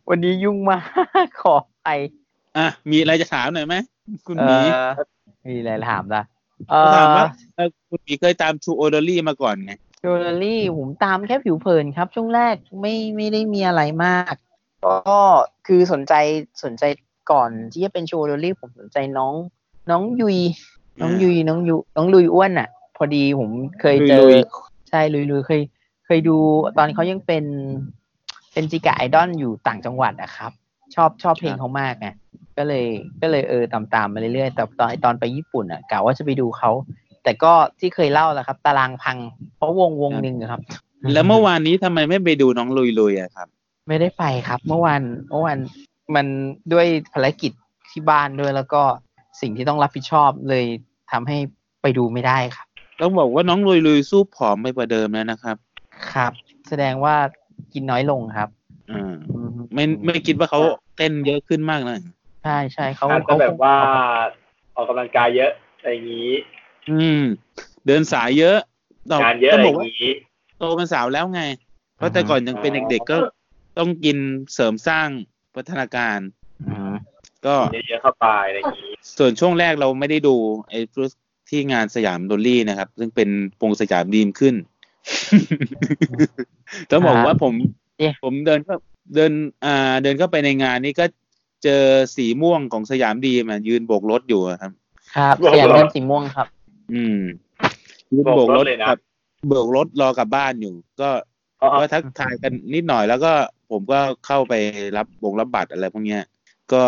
วันนี้ยุ่งมากขออภัยอะมีอะไรจะถามหน่อยไหมคุณหเอ่มีอมีอะไรถามล่ะเอถามอว่าเออคุณหมีเคยตามชูโอเดอรี่มาก่อนไงโจเนอรี่ผมตามแค่ผิวเผินครับ ช่วงแรกไม่ไม่ได้มีอะไรมาก ก็คือสนใจสนใจ ก่อนที่จะเป็นโชว์เดอรี่ผมสนใจน้อง น้องยุย น้องยุยน้องยุน้องลุยอ้วนอะ พอดีผมเคยเจลุอยใช่ลุยลุยเคย เคยดูตอนเขายังเป็น เป็นจิกาไอดอลอยู่ต่างจังหวัดอะครับ ชอบชอบเพลงเขามากไงก็เลยก็เลยเออตามตามๆมาเรื่อยๆแต่ตอนตอนไปญี่ปุ่นอะกะว่าจะไปดูเขาแต่ก็ที่เคยเล่าแหละครับ ตารางพัง เพราะวงวงหนึ่งอะครับ แล้วเมื่อวานนี้ทำไมไม่ไปดูน้องลุยลุยอะครับ ไม่ได้ไปครับ เมื่อวานเมื่อวาน มันด้วยภารกิจที่บ้านด้วย แล้วก็สิ่งที่ต้องรับผิดชอบเลยทำให้ไปดูไม่ได้ครับต้องบอกว่าน้องลุยลุยสู้ผอมไปกว่าเดิมแล้วนะครับ ครับ แสดงว่ากินน้อยลงครับอ่าไม่ไม่คิดว่าเขาเต้นเยอะขึ้นมากนะใช่ใช่เขาอาจจะเขาแบบว่าออกกำลังกายเยอะอะไรอย่างนี้ อืม เดินสายเยอะงานเยอะอะไรต้องบอกว่าย่างนี้โตเป็นสาวแล้วไง เพราะแต่ก่อนยังเป็นเด็กๆก็ต้องกินเสริมสร้าง พัฒนาการอืมก็เยอะๆเข้าไปอะไรอย่างนี้ส่วนช่วงแรกเราไม่ได้ดูไอ้ที่งานสยามดอลลี่นะครับ ซึ่งเป็นวงสยามดีมขึ้นต้องบอกว่าผมผมเดินก็เดินอ่าเดินเข้าไปในงานนี้ก็เจอสีม่วงของสยามดีมอะยืนโบกรถอยู่อะครับ ครับเสียงเล่นสีม่วงครับ อืมยืนโบกรถครับโบกรถรอกลับบ้านอยู่ ก็อ๋อก็ทักทายกันนิดหน่อยแล้วก็ ผมก็เข้าไปรับบงรับบัตรอะไรพวกเนี้ย ก็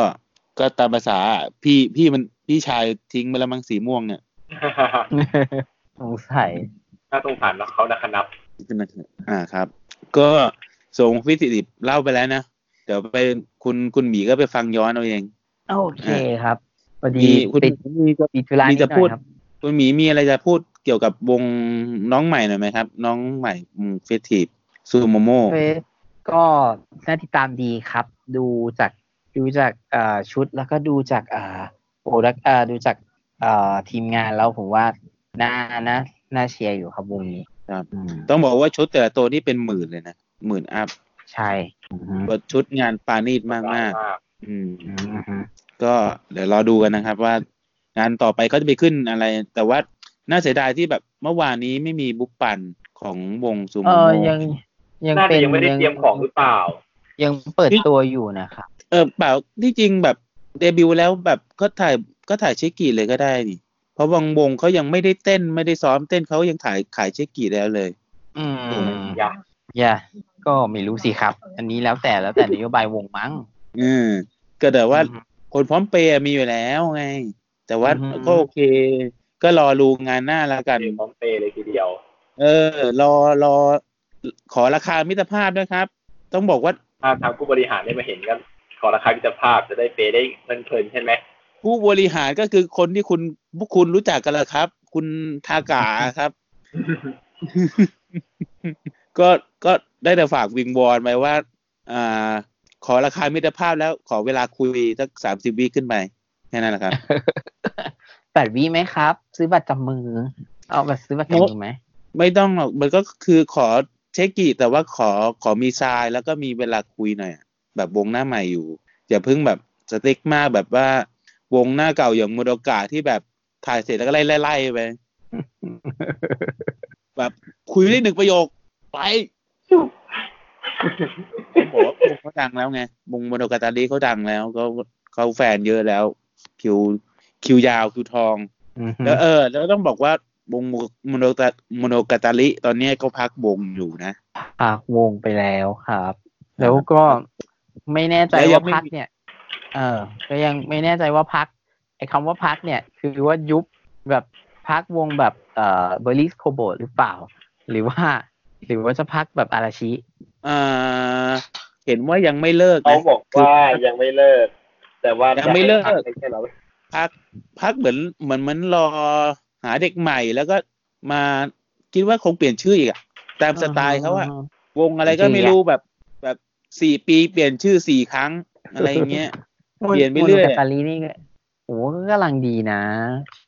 ก็ตามภาษาพี่พี่มันพี่ชายทิ้งไปแล้วมั้งสีม่วงเนี่ยสงสัยน่าสงสารเนอะเขานะครับขึ้นมาเถอะอ่าครับ ก็ส่งฟิสิดิบเล่าไปแล้วนะ เดี๋ยวไปคุณคุณหมีก็ไปฟังย้อนเอาเอง โอเคครับพอดีมีคุณติดมีจะติดธุระมีนิดจะหน่พูอดยครับคุณหมีมีอะไรจะพูดเกี่ยวกับวงน้องใหม่หน่อยไหมครับ น้องใหม่เฟสทีฟซูโมโมเฟซ ก็น่าติดตามดีครับ ดูจากดูจากเอ่อชุดแล้วก็ดูจากเอ่อ product เอ่อดูจากเอ่อทีมงานแล้วผมว่าน่าน่าน่าเชียร์อยู่ครับวงนี้ครับอืมต้องบอกว่าชุดแต่ละตัวนี่เป็นหมื่นเลยนะหมื่น up ใช่อือฮึชุดงานประณีตมากมากๆอืมอือฮึก็เดี๋ยวรอดูกันนะครับ ว่างานต่อไปเขาจะไปขึ้นอะไร แต่ว่าน่าเสียดายที่แบบเมื่อวานนี้ไม่มี物販ของวงซูโมเอโมอยัง ยังน่าจะเป็นยังไม่ได้เตรียมของหรือเปล่า ยังเปิดตัวอยู่นะครับ เออเปล่าที่จริงแบบเดบิวต์แล้วแบบก็ถ่ายก็ถ่าย チェキเลยก็ได้นี่เพราะบางวงเขายังไม่ได้เต้นไม่ได้ซ้อมเต้นเขายังถ่ายขาย チェキแล้วเลย อืมอยากอย่าก็ไม่รู้สิครับ อันนี้แล้วแต่แล้วแต่นโยบายวงมั้ง อืมก็แต่ว่าอืมคนพร้อมเปย์มีอยู่แล้วไง แต่ว่าอืม ก็โอเค ก็รอดูงานหน้าแล้วกัน เตรียมพร้อมเปย์เลยทีเดียว เออ รอรอ ขอราคามิตรภาพด้วยครับ ต้องบอกว่าถ้าทางผู้บริหารได้มาเห็นกัน ขอราคาพิจภาพจะได้เปย์ได้เพลินๆใช่ไหมผู้บริหารก็คือคนที่คุณพวกคุณรู้จักกันแล้วครับ คุณทากาครับ ก็ก็ได้แต่ฝากวิงวอนไปว่า อ่า ขอราคามิตรภาพแล้วขอเวลาคุยสักสามสิบวิขึ้นไปแค่นั้นนะครับแปดวิไหมครับ ซื้อบัตรจับมือ เอาบัตรซื้อบัตรจับมือไหมไม่ต้องหรอกมันก็คือขอ เช็คกีแต่ว่าขอขอมีทรายแล้วก็มีเวลาคุยหน่อยอะแบบวงหน้าใหม่อยู่ อย่าเพิ่งแบบสติ๊กมากแบบว่าวงหน้าเก่าอย่างมูโดกาที่แบบถ่ายเสร็จแล้วก็ไล่ไล่ไล่ไปแบบคุยได้หนึ่งประโยคไปผมบอกว่าวงเขาดังแล้วไงวงโมโนกาตาลีเขาดังแล้วเขาเขาแฟนเยอะแล้ว คิวคิวยาวคิวทองอือฮึแล้วเออ แล้วต้องบอกว่า วงโมโนกาโมโนกาตาลิตอนนี้เขาพักวงอยู่นะพักวงไปแล้วครับ แล้วก็ไม่แน่ใจแล้วยัว่าไม่พักเนี่ย เออ ก็ยังไม่แน่ใจว่าพักไอ้คำว่าพักเนี่ย คือว่ายุบแบบพักวงแบบเอ่อ Berryz Koubou หรือเปล่า หรือว่า หรือว่าจะพักแบบอาราชิอ่าเห็นว่ายังไม่เลิกเขานะบอกว่ายังไม่เลิก แต่ว่ายังไม่เลิกอยากให้พัใช่เหรอพักพักเหมือนเหมือนเหมือนรอ หาเด็กใหม่แล้วก็มาคิดว่าคงเปลี่ยนชื่ออีกอะตามสไตล์เขาอะวงอะไรก็ไม่รู้แบบแบบสี่ปีเปลี่ยนชื่อสี่ครั้งอะไรอย่างเงี้ยเปลี่ยนไปเรื่อยโมโนกาตาลีนี่ก็โอ้ก็กำลังดีนะ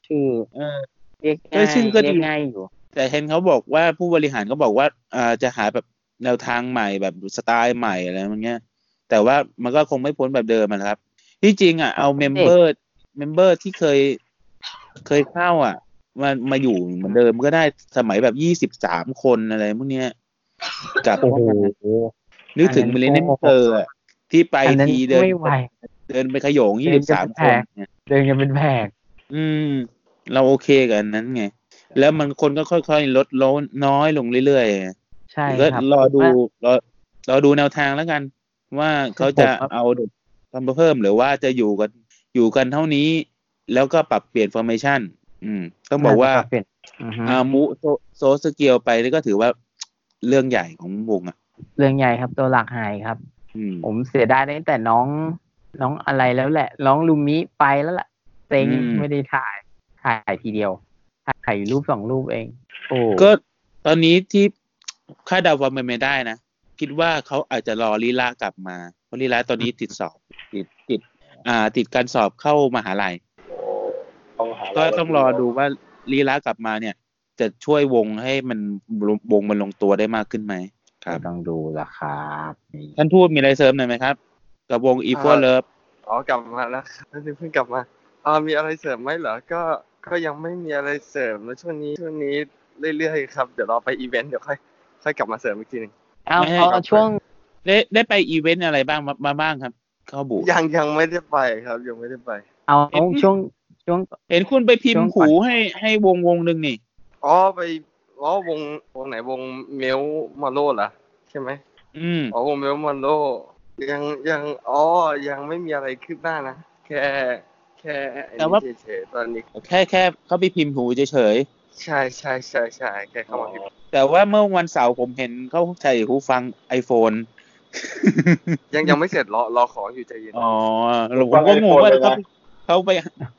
ชื่อเออเรียกเออง่ายชื่อก็ดีเรียกง่ายอยู่ แต่เห็นเขาบอกว่าผู้บริหารก็บอกว่าอ่าจะหาแบบแนวทางใหม่แบบสไตล์ใหม่อะไรอย่างเงี้ย แต่ว่ามันก็คงไม่พ้นแบบเดิมอะนะครับ ที่จริงอะเอา member member ที่เคยเคยเข้าอะ มามาอยู่เหมือนเดิมก็ได้สมัยแบบยี่สิบสามคนอะไรพวกเนี้ยกับโอ้โหนึกถึงอันมินั้นเลนเนมเตอร์ที่ไปอันนั้นทีเดินไม่ไหวเดินไปขโยงเดิยี่นสิบกัสานมเป็นคแผนงเนี่ยเดินกันเป็นแผกอืม เราโอเคกับอันนั้นไง แล้วมันคนก็ค่อยๆลดลดน้อยลงเรื่อยๆใช่ก็ครับรอดูว่ารอรอดูแนวทางแล้วกัน ว่าเขาจะผมว่าเอาเด็กทำเพิ่มหรือว่าจะอยู่กันอยู่กันเท่านี้ แล้วก็ปรับเปลี่ยนฟอร์เมชัน อืม ต้องบอกว่าน่จะปรับเปลี่ยนอือฮึอามุโซโซสเกียวไปนี่ก็ถือว่าเรื่องใหญ่ของวงอะเรื่องใหญ่ครับตัวหลักหายครับอืมผมเสียดายตั้งแต่น้องน้องอะไรแล้วแหละ น้องลูมิไปแล้วล่ะเซ็งอืมไม่ได้ถ่ายถ่ายทีเดียว ถ่ายอยู่รูปสองรูปเอง โอ้ก็ตอนนี้ที่คาดเดาว่ามันไม่ได้นะ คิดว่าเขาอาจจะรอลีลากลับมา เพราะลีลาตอนนี้ติดสอบ ติดติด อ่า ติดการสอบเข้ามหาลัย ต้องหาก็ต้องรอดูว่าลีลากลับมาเนี่ย จะช่วยวงให้มันวงมันลงตัวได้มากขึ้นไหมครับต้องดูละครับนี่ท่านทูตมีอะไรเสริมหน่อยไหมครับ กับวง e ี o เลิฟอ๋อกลับมาแล้วครับเพิ่งกลับมาอ่ามีอะไรเสริมไหมเหรอก็ก็ยังไม่มีอะไรเสริมแล้วช่วงนี้ช่วงนี้เรื่อยๆครับเดี๋ยวรอไปอีเวนต์เดี๋ยวค่อยค่อยกลับมาเสริมอีกทีหนึ่งเอาไม่ให้เอาครับช่วงได้ได้ไปอีเวนต์อะไรบ้างมามาบ้างครับ เข้าบุยังยังไม่ได้ไปครับ ยังไม่ได้ไป เอาเห็นช่วง ช่วงเห็นคุณไปพิมช่วพ์งก่อนหูให้ให้วงวงหนึ่งนี่ อ๋อไปอ๋อวงวงไหนวงเมลมาโลเหรอใช่ไหมอืมอ๋อวงเมลมาโลยังยังอ๋อยังไม่มีอะไรคืบหน้านะแค่แค่ไอ้แต่ว่านี่เฉยๆตอนนี้แค่แค่เขาไปพิมพ์หูเฉยใช่ใช่ใช่ใช่แค่เข้ามาพิมพ์ๆแต่ว่าเมื่อวันเสาร์ผมเห็นเขาใส่หูฟัง iPhone ยังยังไม่เสร็จรอรอขออยู่ใจเย็นอ๋อผมก็งงว่า เขาเขาไป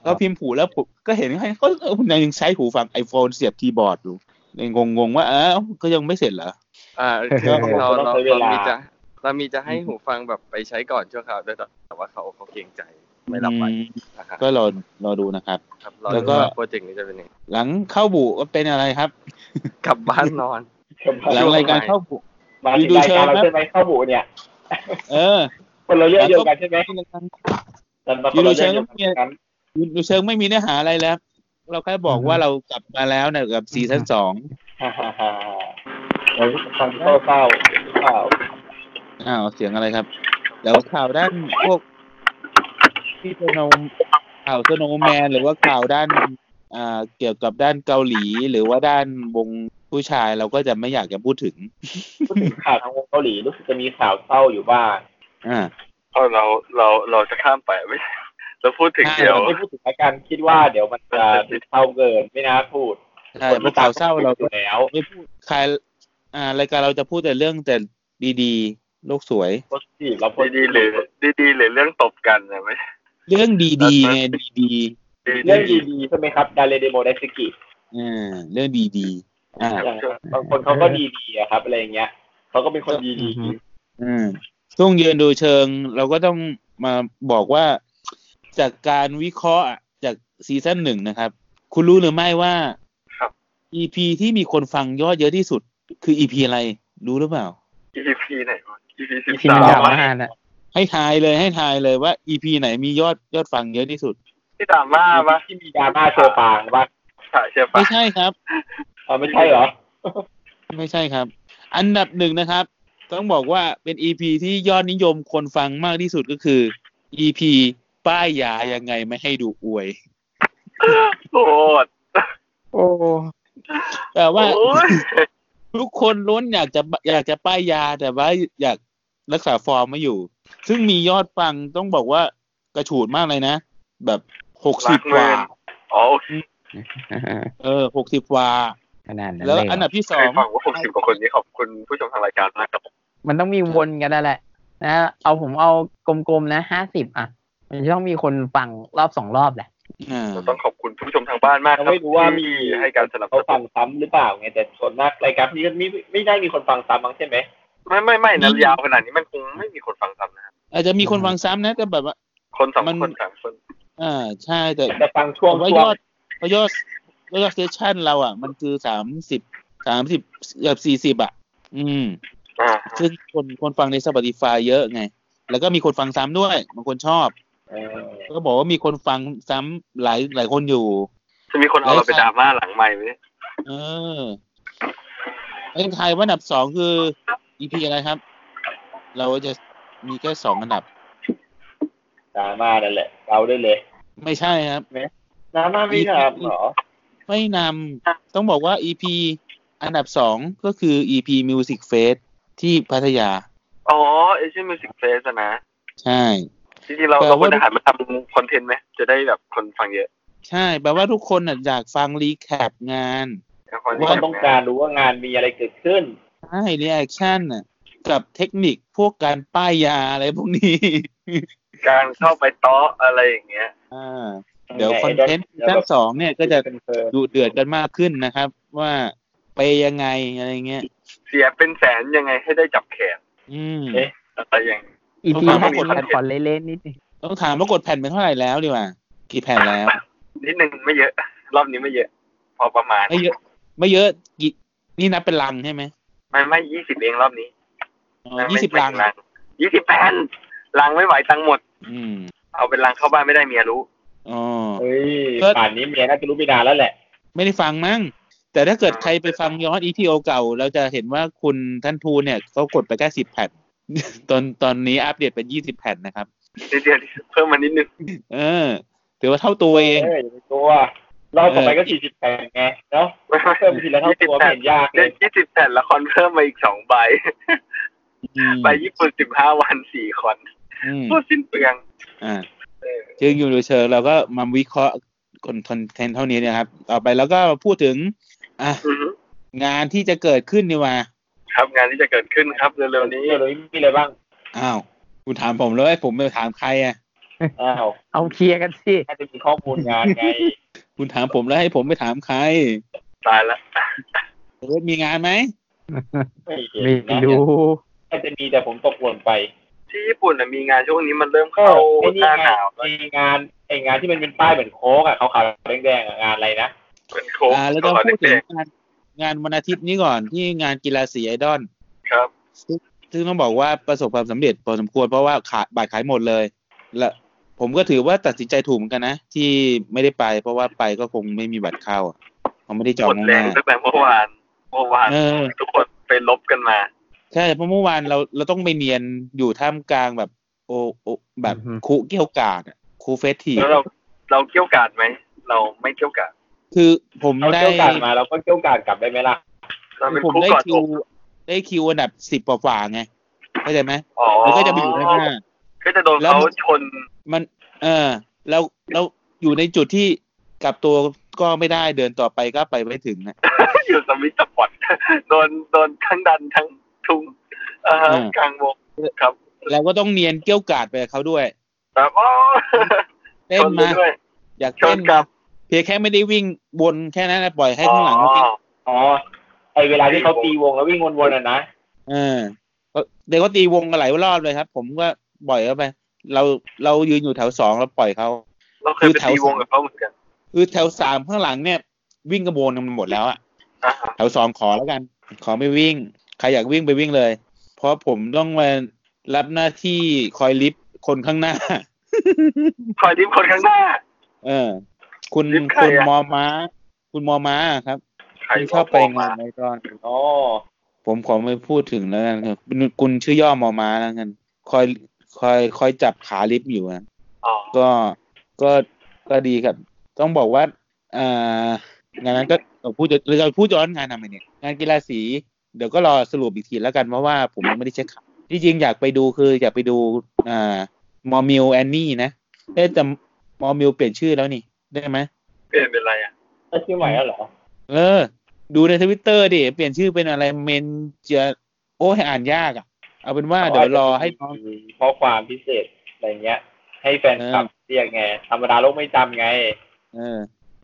เขาพิมพ์หูแล้วผมก็เห็นให้เขาเออผมยังใช้หูฟัง iPhone เสียบคีย์บอร์ดอยู่เลยงงๆว่าอ้าวก็ยังไม่เสร็จเหรออ่าก็เราต้องเราใช้เวเราลามีจะเรามีจะให้หูฟังแบบไปใช้ก่อนชั่วคราวด้วยแต่แต่ว่าเขาเขาเกรงใจไม่รับไปอืมนะฮะก็รอรอดูนะครับครับรอแล้วดูก็ว่าโปรเจกต์นี้จะเป็นยังไงหลังเข้าบุก็เป็นอะไรครับ กลับบ้านนอนหลังรายการเข้าบุมาถึงรายการเราใช่ไหมเข้าบูเนี่ย เออคนเราเรื่องเดียวกันใช่ไหมแต่มา คนละเรื่องเดียวกันดูเชิงไม่มีเนื้อหาอะไรแล้ว เราแค่บอกว่าเรากลับมาแล้วเนี่ยกับซีซั่นสองฮ่าฮ่าฮ่าเราฟังเศร้าเศร้าเศร้าอ้าวเสียงอะไรครับแล้วข่าวด้านพวกที่เป็นข่าวสโนว์แมนหรือว่าข่าวด้านอ่าเกี่ยวกับด้านเกาหลี หรือว่าด้านวงผู้ชายเราก็จะไม่อยากจะพูดถึงพูดถึงข่าวทางวงเกาหลีรู้สึกจะมีข่าวเศร้าอยู่บ้างอ่าเพราะเราเราเราจะข้ามไปไม่ใช่เราพูดถึงใช่เดี๋ยวไม่พูดถึงอาการคิดว่าเดี๋ยวมันจะเศร้าเกินไม่น่าพูดใช่พวกข่าวเศร้าเราอยู่แล้วไม่พูดใครอ่ารายการเราจะพูดแต่เรื่องแต่ดีๆโลกสวยโพสทีฟเราโพสดีๆหรือดีๆหรือเรื่องตบกันนะไหมเรื่องดีๆไงดีเรื่องดีๆใช่ไหมครับだれでも大好きๆอ่าเรื่องดีๆอ่าอย่างบางคนเขาก็ดีๆอะครับอะไรอย่างเงี้ยเขาก็เป็นคนดีอือฮึอืม ช่วงยืนดูเชิง เราก็ต้องมาบอกว่าจากการวิเคราะห์อะจากซีซั่นหนึ่งนะครับ คุณรู้หรือไม่ว่าครับ EP ที่มีคนฟังยอดเยอะที่สุด คือ EP อะไรรู้หรือเปล่า EP ไหนวะ EP สิบสามที่สามันดราม่าน่ะะให้ทายเลยให้ทายเลยว่า EP ไหนมียอดยอดฟังเยอะที่สุด ที่ดราม่าปะๆที่มีดราม่าโชว์ปางป่ะใช่ใช่ปะไม่ใช่ครับ อ๋อไม่ใช่เหรอ ไม่ใช่ครับ อันดับหนึ่งนะครับ ต้องบอกว่าเป็น EP ที่ยอดนิยมคนฟังมากที่สุดก็คือ EP ป้ายยายังไงไม่ให้ดูอวยโคตรโอ้แต่ว่าโอ้ยทุกคนล้วนอยากจะอยากจะป้ายยาแต่ว่าอยากรักษาฟอร์มไม่อยู่ ซึ่งมียอดฟังต้องบอกว่ากระฉูดมากเลยนะ แบบหกสิบกว่าอ๋อโอเคเออหกสิบกว่า ขนาดนั้นแล้วเลยเหรอันดับที่สเคองยฟังว่าหกสิบกว่าคนนี้ขอบคุณผู้ชมทางรายการมากครับผมมันต้องมีวนกันนั่นแหละ นะ เอาผมเอากลมๆนะห้าสิบอะ มันจะต้องมีคนฟังรอบสองรอบแหละอ่าเราต้องขอบคุณผู้ชมทางบ้านมากคเรารับไม่รู้ว่ามีที่ให้การสนับสเขานุฟันงซ้ำหรือเปล่าไงแต่ส่วนมากรายการนี้ก็ไม่ไม่ได้มีคนฟังซ้ำมั้งใช่ไหมไม่ไม่ไม่นะยาวขนาดนี้มันคงไม่มีคนฟังซ้ำนะครับอาจจะมีคนฟังซ้ำนะแต่แบบว่าคนสองมันคนสามคนอ่าใช่แต่แต่ฟังช่วงแต่ว่าช่ยวงอดว่ายอด ยอดเซสชั่นเราอะ มันคือสามสิบสามสิบเกือบสี่สิบอะ อืมอ่าซึ่งคนคนฟังใน Spotify เยอะไง แล้วก็มีคนฟังซ้ำด้วยบางคนชอบเออก็บอกว่ามีคนฟังซ้ำหลายหลายคนอยู่ จะมีคนเอาเราไปดราม่าหลังใหม่ไหมเออไอ้ไทยว่าอันดับสองคือ EP อะไรครับ เราจะมีแค่สองอันดับดราม่านั่นแหละเราได้เลย ไม่ใช่ครับไหมน้ำมาไม่ทำเหรอ ไม่นำต้องบอกว่า EP อันดับสองก็คือ EP Music Fest ที่พัทยา อ๋อ Asia Music Fest นะ ใช่จริงๆเราแปลเราว่าควรจะหันมาทำคอนเทนต์ไหมจะได้แบบคนฟังเยอะ ใช่แปลว่าทุกคนน่ะอยากฟังรีแคปงานคอนเทนว่าต์ต้องการรู้ว่างานมีอะไรเกิดขึ้น ใช่รีแอคชั่นน่ะกับเทคนิคพวกการป้ายยาอะไรพวกนี้ การเข้าไปโต๊ะอะไรอย่างเงี้ย อ่า เดี๋ยวคอนเทนต์ชั้นสองเนี่ยก็จะเป็นเฟิร์มดูเดือดกันมากขึ้นนะครับ ว่าไปยังไงอะไรเงี้ยเสียเป็นแสนยังไงให้ได้จับแขนอืมอะไรอย่างอีต้พีองแรฟักงเห็นกันขอเล่นๆนิดนึงต้องถามว่ากดแผ่นเป็นเท่าไหร่แล้วดีกว่า กี่แผ่นแล้วนิดนึงไม่เยอะ รอบนี้ไม่เยอะ พอประมาณ ไม่เยอะ ไม่เยอะกี่นี่นับเป็นลังใช่ไหมไม่ไม่ยี่สิบเองรอบนี้อ๋อยี่สิบลังยี่สิบแผ่นลังไม่ไหวตังค์หมด อืมเอาเป็นลังเข้าบ้านไม่ได้เมียรู้ อ๋อเฮ้ยก็ป่านนี้เมียน่าจะรู้ไปนานแล้วแหละ ไม่ได้ฟังมั้งแต่ถ้าเกิดใครไปฟังย้อนอีพีโอเก่า เราจะเห็นว่าคุณท่านทูเนี่ยเขากดไปแค่สิบแผ่นตอนตอนนี้อัปเดตเป็นยี่สิบแผ่นนะครับนิดเดียวเพิ่มมานิดนึงเออถือว่าเท่าตัวเองเอออย่าไปกลัวรอบต่อไปก็สี่สิบแปดไงเนาะเพิ่มทีละเท่าตัวไม่เห็นยากเลเล่ยนยี่สิบแผ่นละครเพิ่มมาอีกสองใบอืมไปญี่ปุ่นสิบห้าวันสี่คอนอืมพูดสิ้นเปลืองอ่าเออ จึงอยู่ในเชิงเราก็มาวิเคราะห์คนคอนเทนต์เท่านี้นะครับ ต่อไปแล้วก็พูดถึง อะอือฮึงานที่จะเกิดขึ้นนี่ว่าครับงานที่จะเกิดขึ้นครับเร็วๆนี้เดี๋ยวนี้มีอะไรบ้างอ้าวคุณถามผมเลยผมไปถามใครอะอ้าวเอาเคลียร์กันสิน่าจะมีข้อมูลงานไงคุณถามผมแล้วให้ผมไปถามใครตายละเออมีงานไหมไม่เห็นไม่นะรู้น่าจะมีแต่ผมตกหล่นไป ที่ญี่ปุ่นน่ะมีงานช่วงนี้มันเริ่มก็เข้าไอ้หนี่น้าไงหนาวแล้วไอ้งานไอ้งานที่มันเป็นป้ายเหมือนโค้กอะขาวๆแดงๆอะงานอะไรนะเป็นโค้กอ่าแล้วก็ขอพูดถึเด็งกงานงานวันอาทิตย์นี้ก่อนที่งานกีฬาสีไอดอลๆครับ ซึ่งซึ่งต้องบอกว่าประสบความสำเร็จพอสมควรเพราะว่าขายบัตรขายหมดเลย และผมก็ถือว่าตัดสินใจถูกเหมือนกันนะ ที่ไม่ได้ไป เพราะว่าไปก็คงไม่มีบัตรเข้าอะเขาไม่ได้จอหงมดล่วงแรหงน้า ตั้งแต่เมื่อวานเมื่อวานเออ ทุกคนไปลบกันมา ใช่เพราะเมื่อวานเราเราต้องไปเนียนอยู่ท่ามกลางแบบ โอโอแบบอือฮึคุเกี่ยวกาดอะคุเฟสทีฟแล้วเราเราเกี่ยวกาดไหมเราไม่เกี่ยวกาดคือผมเราได้เกี่ยวกาดมาเราก็เกี่ยวกาดกลับได้ไหมล่ะเราเป็นผมคู่ได้กอดคิอวกได้คิวอันดับสิบกว่าๆไงเข้าใจไหมอ๋อแล้วก็จะไปอยู่ข้างหน้าก็จะโดนแล้วเขามันชนมัน เออเราเราอยู่ในจุดที่กลับตัวก็ไม่ได้เดินต่อไปก็ไปไม่ถึงนะอยู่สมิธสปอร์ตโดนโดนทั้งดันทั้ง ทุงเอ่อเออกลางวงครับเราก็ต้องเนียนเกี้ยวกาดไปกับเขาด้วยแบบอ๋อเต้ชนนไปมาด้วยอยากชเต้นนกลัมาบเพียงแค่ไม่ได้วิ่งบนแค่นั้นนะปล่อยให้อ๋อข้างหลังวิ่งอ๋อไอเวลาที่เขาตีวงแล้ววิ่งวนๆอะนะเออก็เดี๋ยวก็ตีวงกันหลายรอบเลยครับ ผมก็ปล่อยเข้าไป เราเรายืนอยู่แถวสองเราปล่อยเขาเราเคยไปตีวงกับเขาเหมือนกันคือแถวสามข้างหลังเนี่ย วิ่งกระโบนกันหมดแล้วอะอ่าฮะแถวสองขอแล้วกัน ขอไม่วิ่ง ใครอยากวิ่งไปวิ่งเลย เพราะผมต้องมารับหน้าที่คอยลิฟต์คนข้างหน้า คอยริมคนข้างหน้า เออ คุณลิฟต์ใครคุณอะ มอม้า คุณมอม้าครับใครที่ชอบไปบกงานไอดอล อ๋อผมขอไม่พูดถึงแล้วกันครับคุณคุณชื่อย่อมอม้าแล้วกันคอยคอยคอยจับขาลิฟต์อยู่นะอ๋อก็ ก็ ก็ดีครับ ต้องบอกว่า อ่า งานนั้นก็เอ่อพูดจะเราพูดย้อนงานทำไมเนี่ย งานกีฬาสี เดี๋ยวก็รอสรุปอีกทีแล้วกันเพราะว่าผมยังไม่ได้เช็คข่าวที่จริงอยากไปดูคืออยากไปดูอ่ามอมิลแอนนี่นะเอ๊ะแต่มอมิลเปลี่ยนชื่อแล้วนี่ ได้ไหมเปลี่ยนเป็นไรอะแล้วชื่อใหม่แล้วเหรอ เออ ดูในทวิตเตอร์ดิ เปลี่ยนชื่อเป็นอะไร M J โอ้ให้อ่านยากอะ เอาเป็นว่าเดี๋ยวรอให้น้องมีข้อความพิเศษอะไรเงี้ย ให้แฟนคลับเรียกไง ธรรมดาโลกไม่จำไง เออ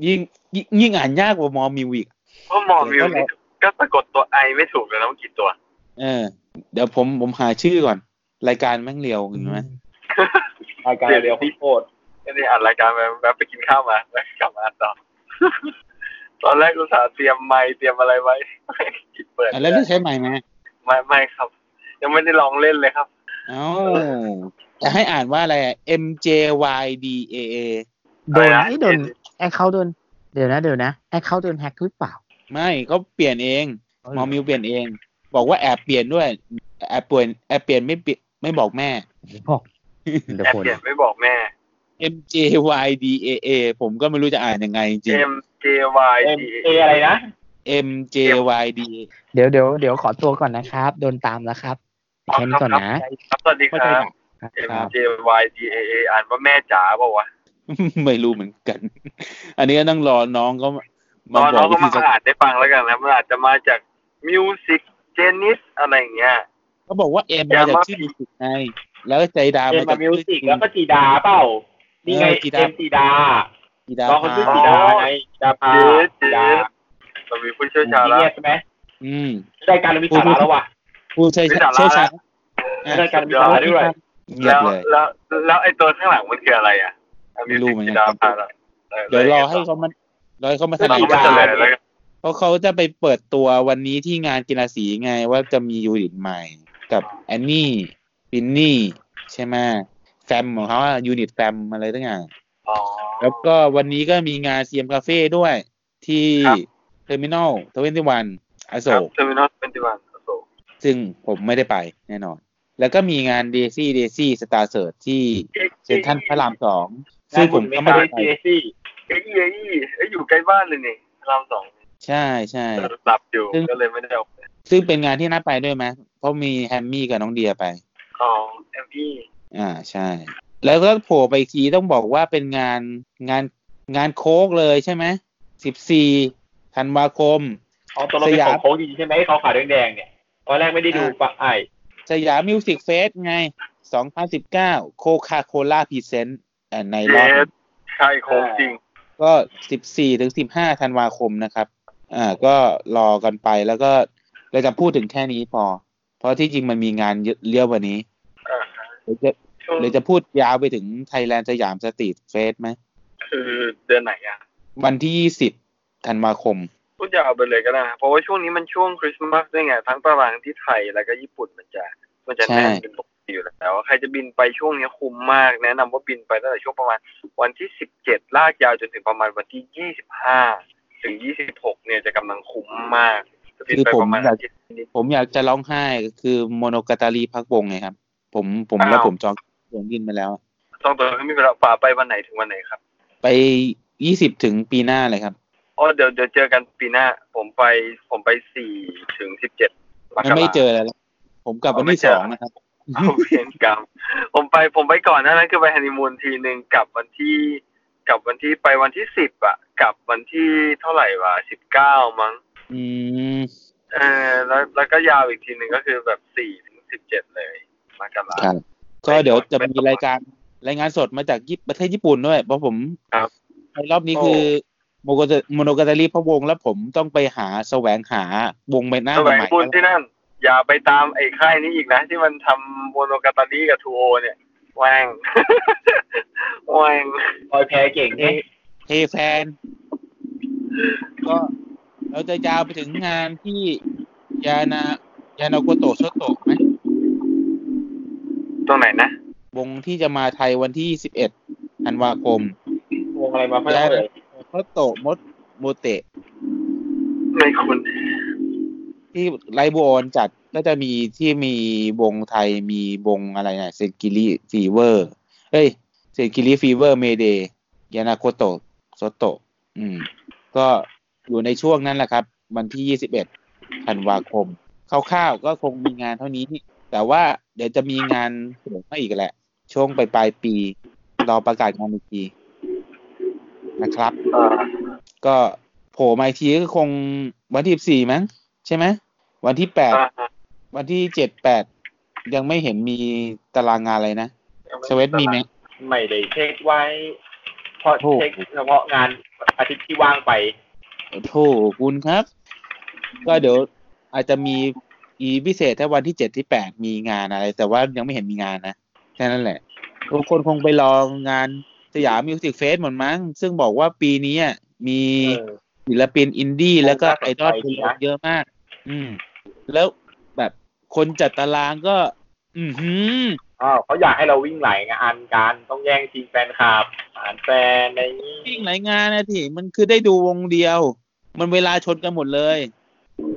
ยิ่งยิ่งยิ่งอ่านยากกว่ามอมิวอีกเพราะหมอมิวนี่ ก็สะกดตัวไอไม่ถูกเลยนะมันกี่ตัว เออ เดี๋ยวผมผมหาชื่อก่อน รายการแม่งเรียวเห็นไหมรายการเดียวพี่โคตรก็นี่อ่านรายการแบบแบบไปกินข้าวมาแล้วกลับมาอ่านต่อตอนแรกอุตส่าห์เตรียมไมค์เตรียมอะไรไว้คิดเปิดอะแล้วได้ใช้ใหม่ไหมไม่ไม่ครับ ยังไม่ได้ลองเล่นเลยครับเอ้าจะให้อ่านว่าอะไรอะ M J Y D A A โดนอะไรนะไอ้โดน acc เขาโดนเดี๋ยวนะเดี๋ยวนะ acc เขาโดนแฮกหรือเปล่า ไม่เขาเปลี่ยนเองมอมิวเปลี่ยนเอง บอกว่าแอบเปลี่ยนด้วย แอบเปลี่ยนแอบเปลี่ยนไม่เปลี่ยนไม่บอกแม่บอกเดี๋ยวแอบคนเปลี่ยนไม่บอกแม่ M J Y D A A ผมก็ไม่รู้จะอ่านยังไงจริง M J Y M D เออะไรนะ M J Y D A เดี๋ยวเดี๋ยวเดี๋ยวขอตัวก่อนนะครับ โดนตามแล้วครับแค่นี้ก่อนนะครับสวัสดีคเข้าใจรับครั M บ J Y D A A อ่านว่าแม่จ๋าเปล่าวะไม่รู้เหมือนกัน อันนี้ก็ต้องรอน้องเขา ตมาอนบน้ออกงวิก็ธีมาสะอ่านได้ฟังแล้วกันนะมันอาจจะมาจาก Music Genius อะไรอย่างเงี้ยเขาบอกว่า M อย่ามาจากมาชื่อมิวสิกไงแล้วก็ใจดาเอ็มมามาจากมิวชื่อสิกแล้วก็จีดาเปล่านี่ไงเออจีดาเอ็มจีดาจีดาน้องเขาชื่อจีดาไงจีดาพาเจ๊จีเจ๊ดาเรามีผู้เชี่ยวชาญแล้วเงียบใช่ไหมอืมรายการเรามีสาระแล้วว่ะผู้เชี่ยวมีชาญสาระเชี่ยวชาญอะรายการมีสาระด้วยเงียแล้บวเลยแล้วแล้วไอ้ตัวข้างหลังมันคืออะไรอะไม่รู้เหมือนกันดาวพาราเดี๋ยวรอให้เขามา เดี๋ยวให้เขามาแถลเรางก็มาเฉลยแล้วกันเพราะเขาจะไปเปิดตัววันนี้ที่งานกีฬาสีไงว่าจะมียูนิตใหม่ กับแอนนี่ฟินนี่ใช่ไหมแฟมของเขาอะยูนิตแฟมอะไรต่างอย่างอ๋อแล้วก็วันนี้ก็มีงานเซียมคาเฟ่ด้วยที่ครับเทอร์มินอลทเวนตี้วันอโศครับกเทอร์มินอลเป็นติวันโอโศกซึ่งผมไม่ได้ไปแน่นอน แล้วก็มีงานเดซี่เดซี่สตาร์เสิร์ที่เซ็นทรัลพระรามสองซึ่งผมก็ไม่ได้ไป เจซี่เอ้ยเอ้ยเอ้ยอยู่ใกล้บ้านเลยนี่พระรามสองใช่ใช่หลับอยู่ซึ่งก็เลยไม่ได้ออกไปซึ่งเป็นงานที่น่าไปด้วยไหมเพราะมีแฮมมี่กับน้องเดียไปอ๋อเอ็มพี่อ่าใช่ แล้วก็โผล่ไปอีกทีต้องบอกว่าเป็นงานงานงานโค้กเลยใช่ไหมสิบสี่ธันวาคมเอาตัวเราเป็นของโค้งจริงๆใช่ไหมเขาขาวแดงๆเนี่ยตอนแรกไม่ได้ดูปะไอสยามมิวสิกเฟสไง 2019 โคคาโคล่าพรีเซนต์ในรเยอบสใช่โค้งจริง ก็14ถึง15ธันวาคมนะครับ อ่า ก็รอกันไปแล้วก็เราจะพูดถึงแค่นี้พอ เพราะที่จริงมันมีงานเยอะเยอะกว่านี้อ่าเดี๋ยวจะช่วงเดี๋ยวจะพูดยาวไปถึง Thailand Siam Street Fest ไหมคือเดือนไหนอะ วันที่20ธันวาคมพูดยาวไปเลยก็ได้นะเพราะว่าช่วงนี้มันช่วงคริสต์มาสด้วยไง ทั้งตารางที่ไทยแล้วก็ญี่ปุ่นมันจะมันจะแน่นใช่เป็นปกติ อยู่แล้วใครจะบินไปช่วงนี้คุ้มมาก แนะนำว่าบินไปตั้งแต่ช่วงประมาณ วันที่สิบเจ็ดลากยาวจนถึงประมาณวันที่ยี่สิบห้าถึงยี่สิบหกเนี่ยจะกำลังคุ้มมากจะบินไปประมาณอาทิตย์นิดผมอยากจะร้องไห้ก็คือโมโนกาตาลีพักวงไงครับ ผมผมอ้าวแล้วผมจองตั๋วบินไปแล้วต้องตัวไม่มีเวลาป่าไปวันไหนถึงวันไหนครับ ไป20ถึงปีหน้าเลยครับอ๋อเดี๋ยวเดี๋ยวเจอกันปีหน้า ผมไปผมไปสี่ถึงสิบเจ็ดมกยังราไม่เจอเลยแล้ว ผมกลับวันที่อ๋อไม่เจสอองนะครับ เอาเวรกรรมผมไปผมไปก่อนหน้านั้นคือไปฮันนีมูนทีหนึ่งกลับวันที่กลับวันที่ไปวันที่สิบอะกลับวันที่เท่าไหร่วะสิบเก้ามั้งอืมเออแล้วแล้วก็ยาวอีกทีหนึ่งก็คือแบบสี่ถึงสิบเจ็ดเลยมกราครับก็เดี๋ยวจะมีรายการรายงานสดมาจากญี่ประเทศญี่ปุ่นด้วย เพราะผมครับในรอบนี้คือโมโกตโมโนกาตาลีพะวงแล้วผมต้องไปหาแสวงหาวงใบหน้าแสวงใหม่บุญที่นั่น อย่าไปตามไอ้ค่ายนี้อีกนะ ที่มันทำโมโนกาตาลีกับทูโอเนี่ยแหวงแหวงลอยแพเก่งเทเนี่ยเทแฟน ก็เราจะยาวไปถึงงานที่ยานายานาโกโตะโซโตะไหมตรงไหนนะ วงที่จะมาไทยวันที่11ธันวาคม วงอะไรมาเพื่อนเลยโซโตะมดโมเตะ ไม่คุณ ที่ไลบูออนจัดก็จะมีที่มีวงไทยมีวงอะไรนะเซนกิริฟีเวอร์เฮ้ยเซนกิริฟีเวอร์เมเดยานาโกโตะโซโตะอืม ก็อยู่ในช่วงนั้นแหละครับ วันที่ 21ธันวาคมคร่าวๆก็คงมีงานเท่านี้ แต่ว่าเดี๋ยวจะมีงานเสริมมาอีกแหละ ช่วงปลายปลายๆปีรอประกาศงานอีกทีนะครับอ่าก็โผล่มาอีกทีก็คงวันที่สี่มั้ง ใช่ไหมวันที่แปดอ่าวันที่เจ็ดแปดยังไม่เห็นมีตารางงานอะไรนะสวีทมีไหมไม่ได้เช็คไว้เพราะโอ้เช็คเฉพาะงานอาทิตย์ที่ว่างไปโถคุณครับ ก็เดี๋ยวอาจจะมีEP พิเศษถ้าวันที่เจ็ดที่แปดมีงานอะไร แต่ว่ายังไม่เห็นมีงานนะแค่นั้นแหละทุกคนคงไปรองาน Siam Music Fest หมดมั้ง ซึ่งบอกว่าปีนี้อะมีเออศิลปินอินดี้แล้วก็โอ้ไอดอลน่าสนใจดีนะเยอะมาก อืม แล้วแบบคนจัดตารางก็ อือหืออ้าวเขาอยากให้เราวิ่งไหลงานการต้องแย่งทีมแฟนคลับอ่านแฟนอะไรอย่างนี้วิ่งหลายงานนะที่มันคือได้ดูวงเดียว มันเวลาชนกันหมดเลย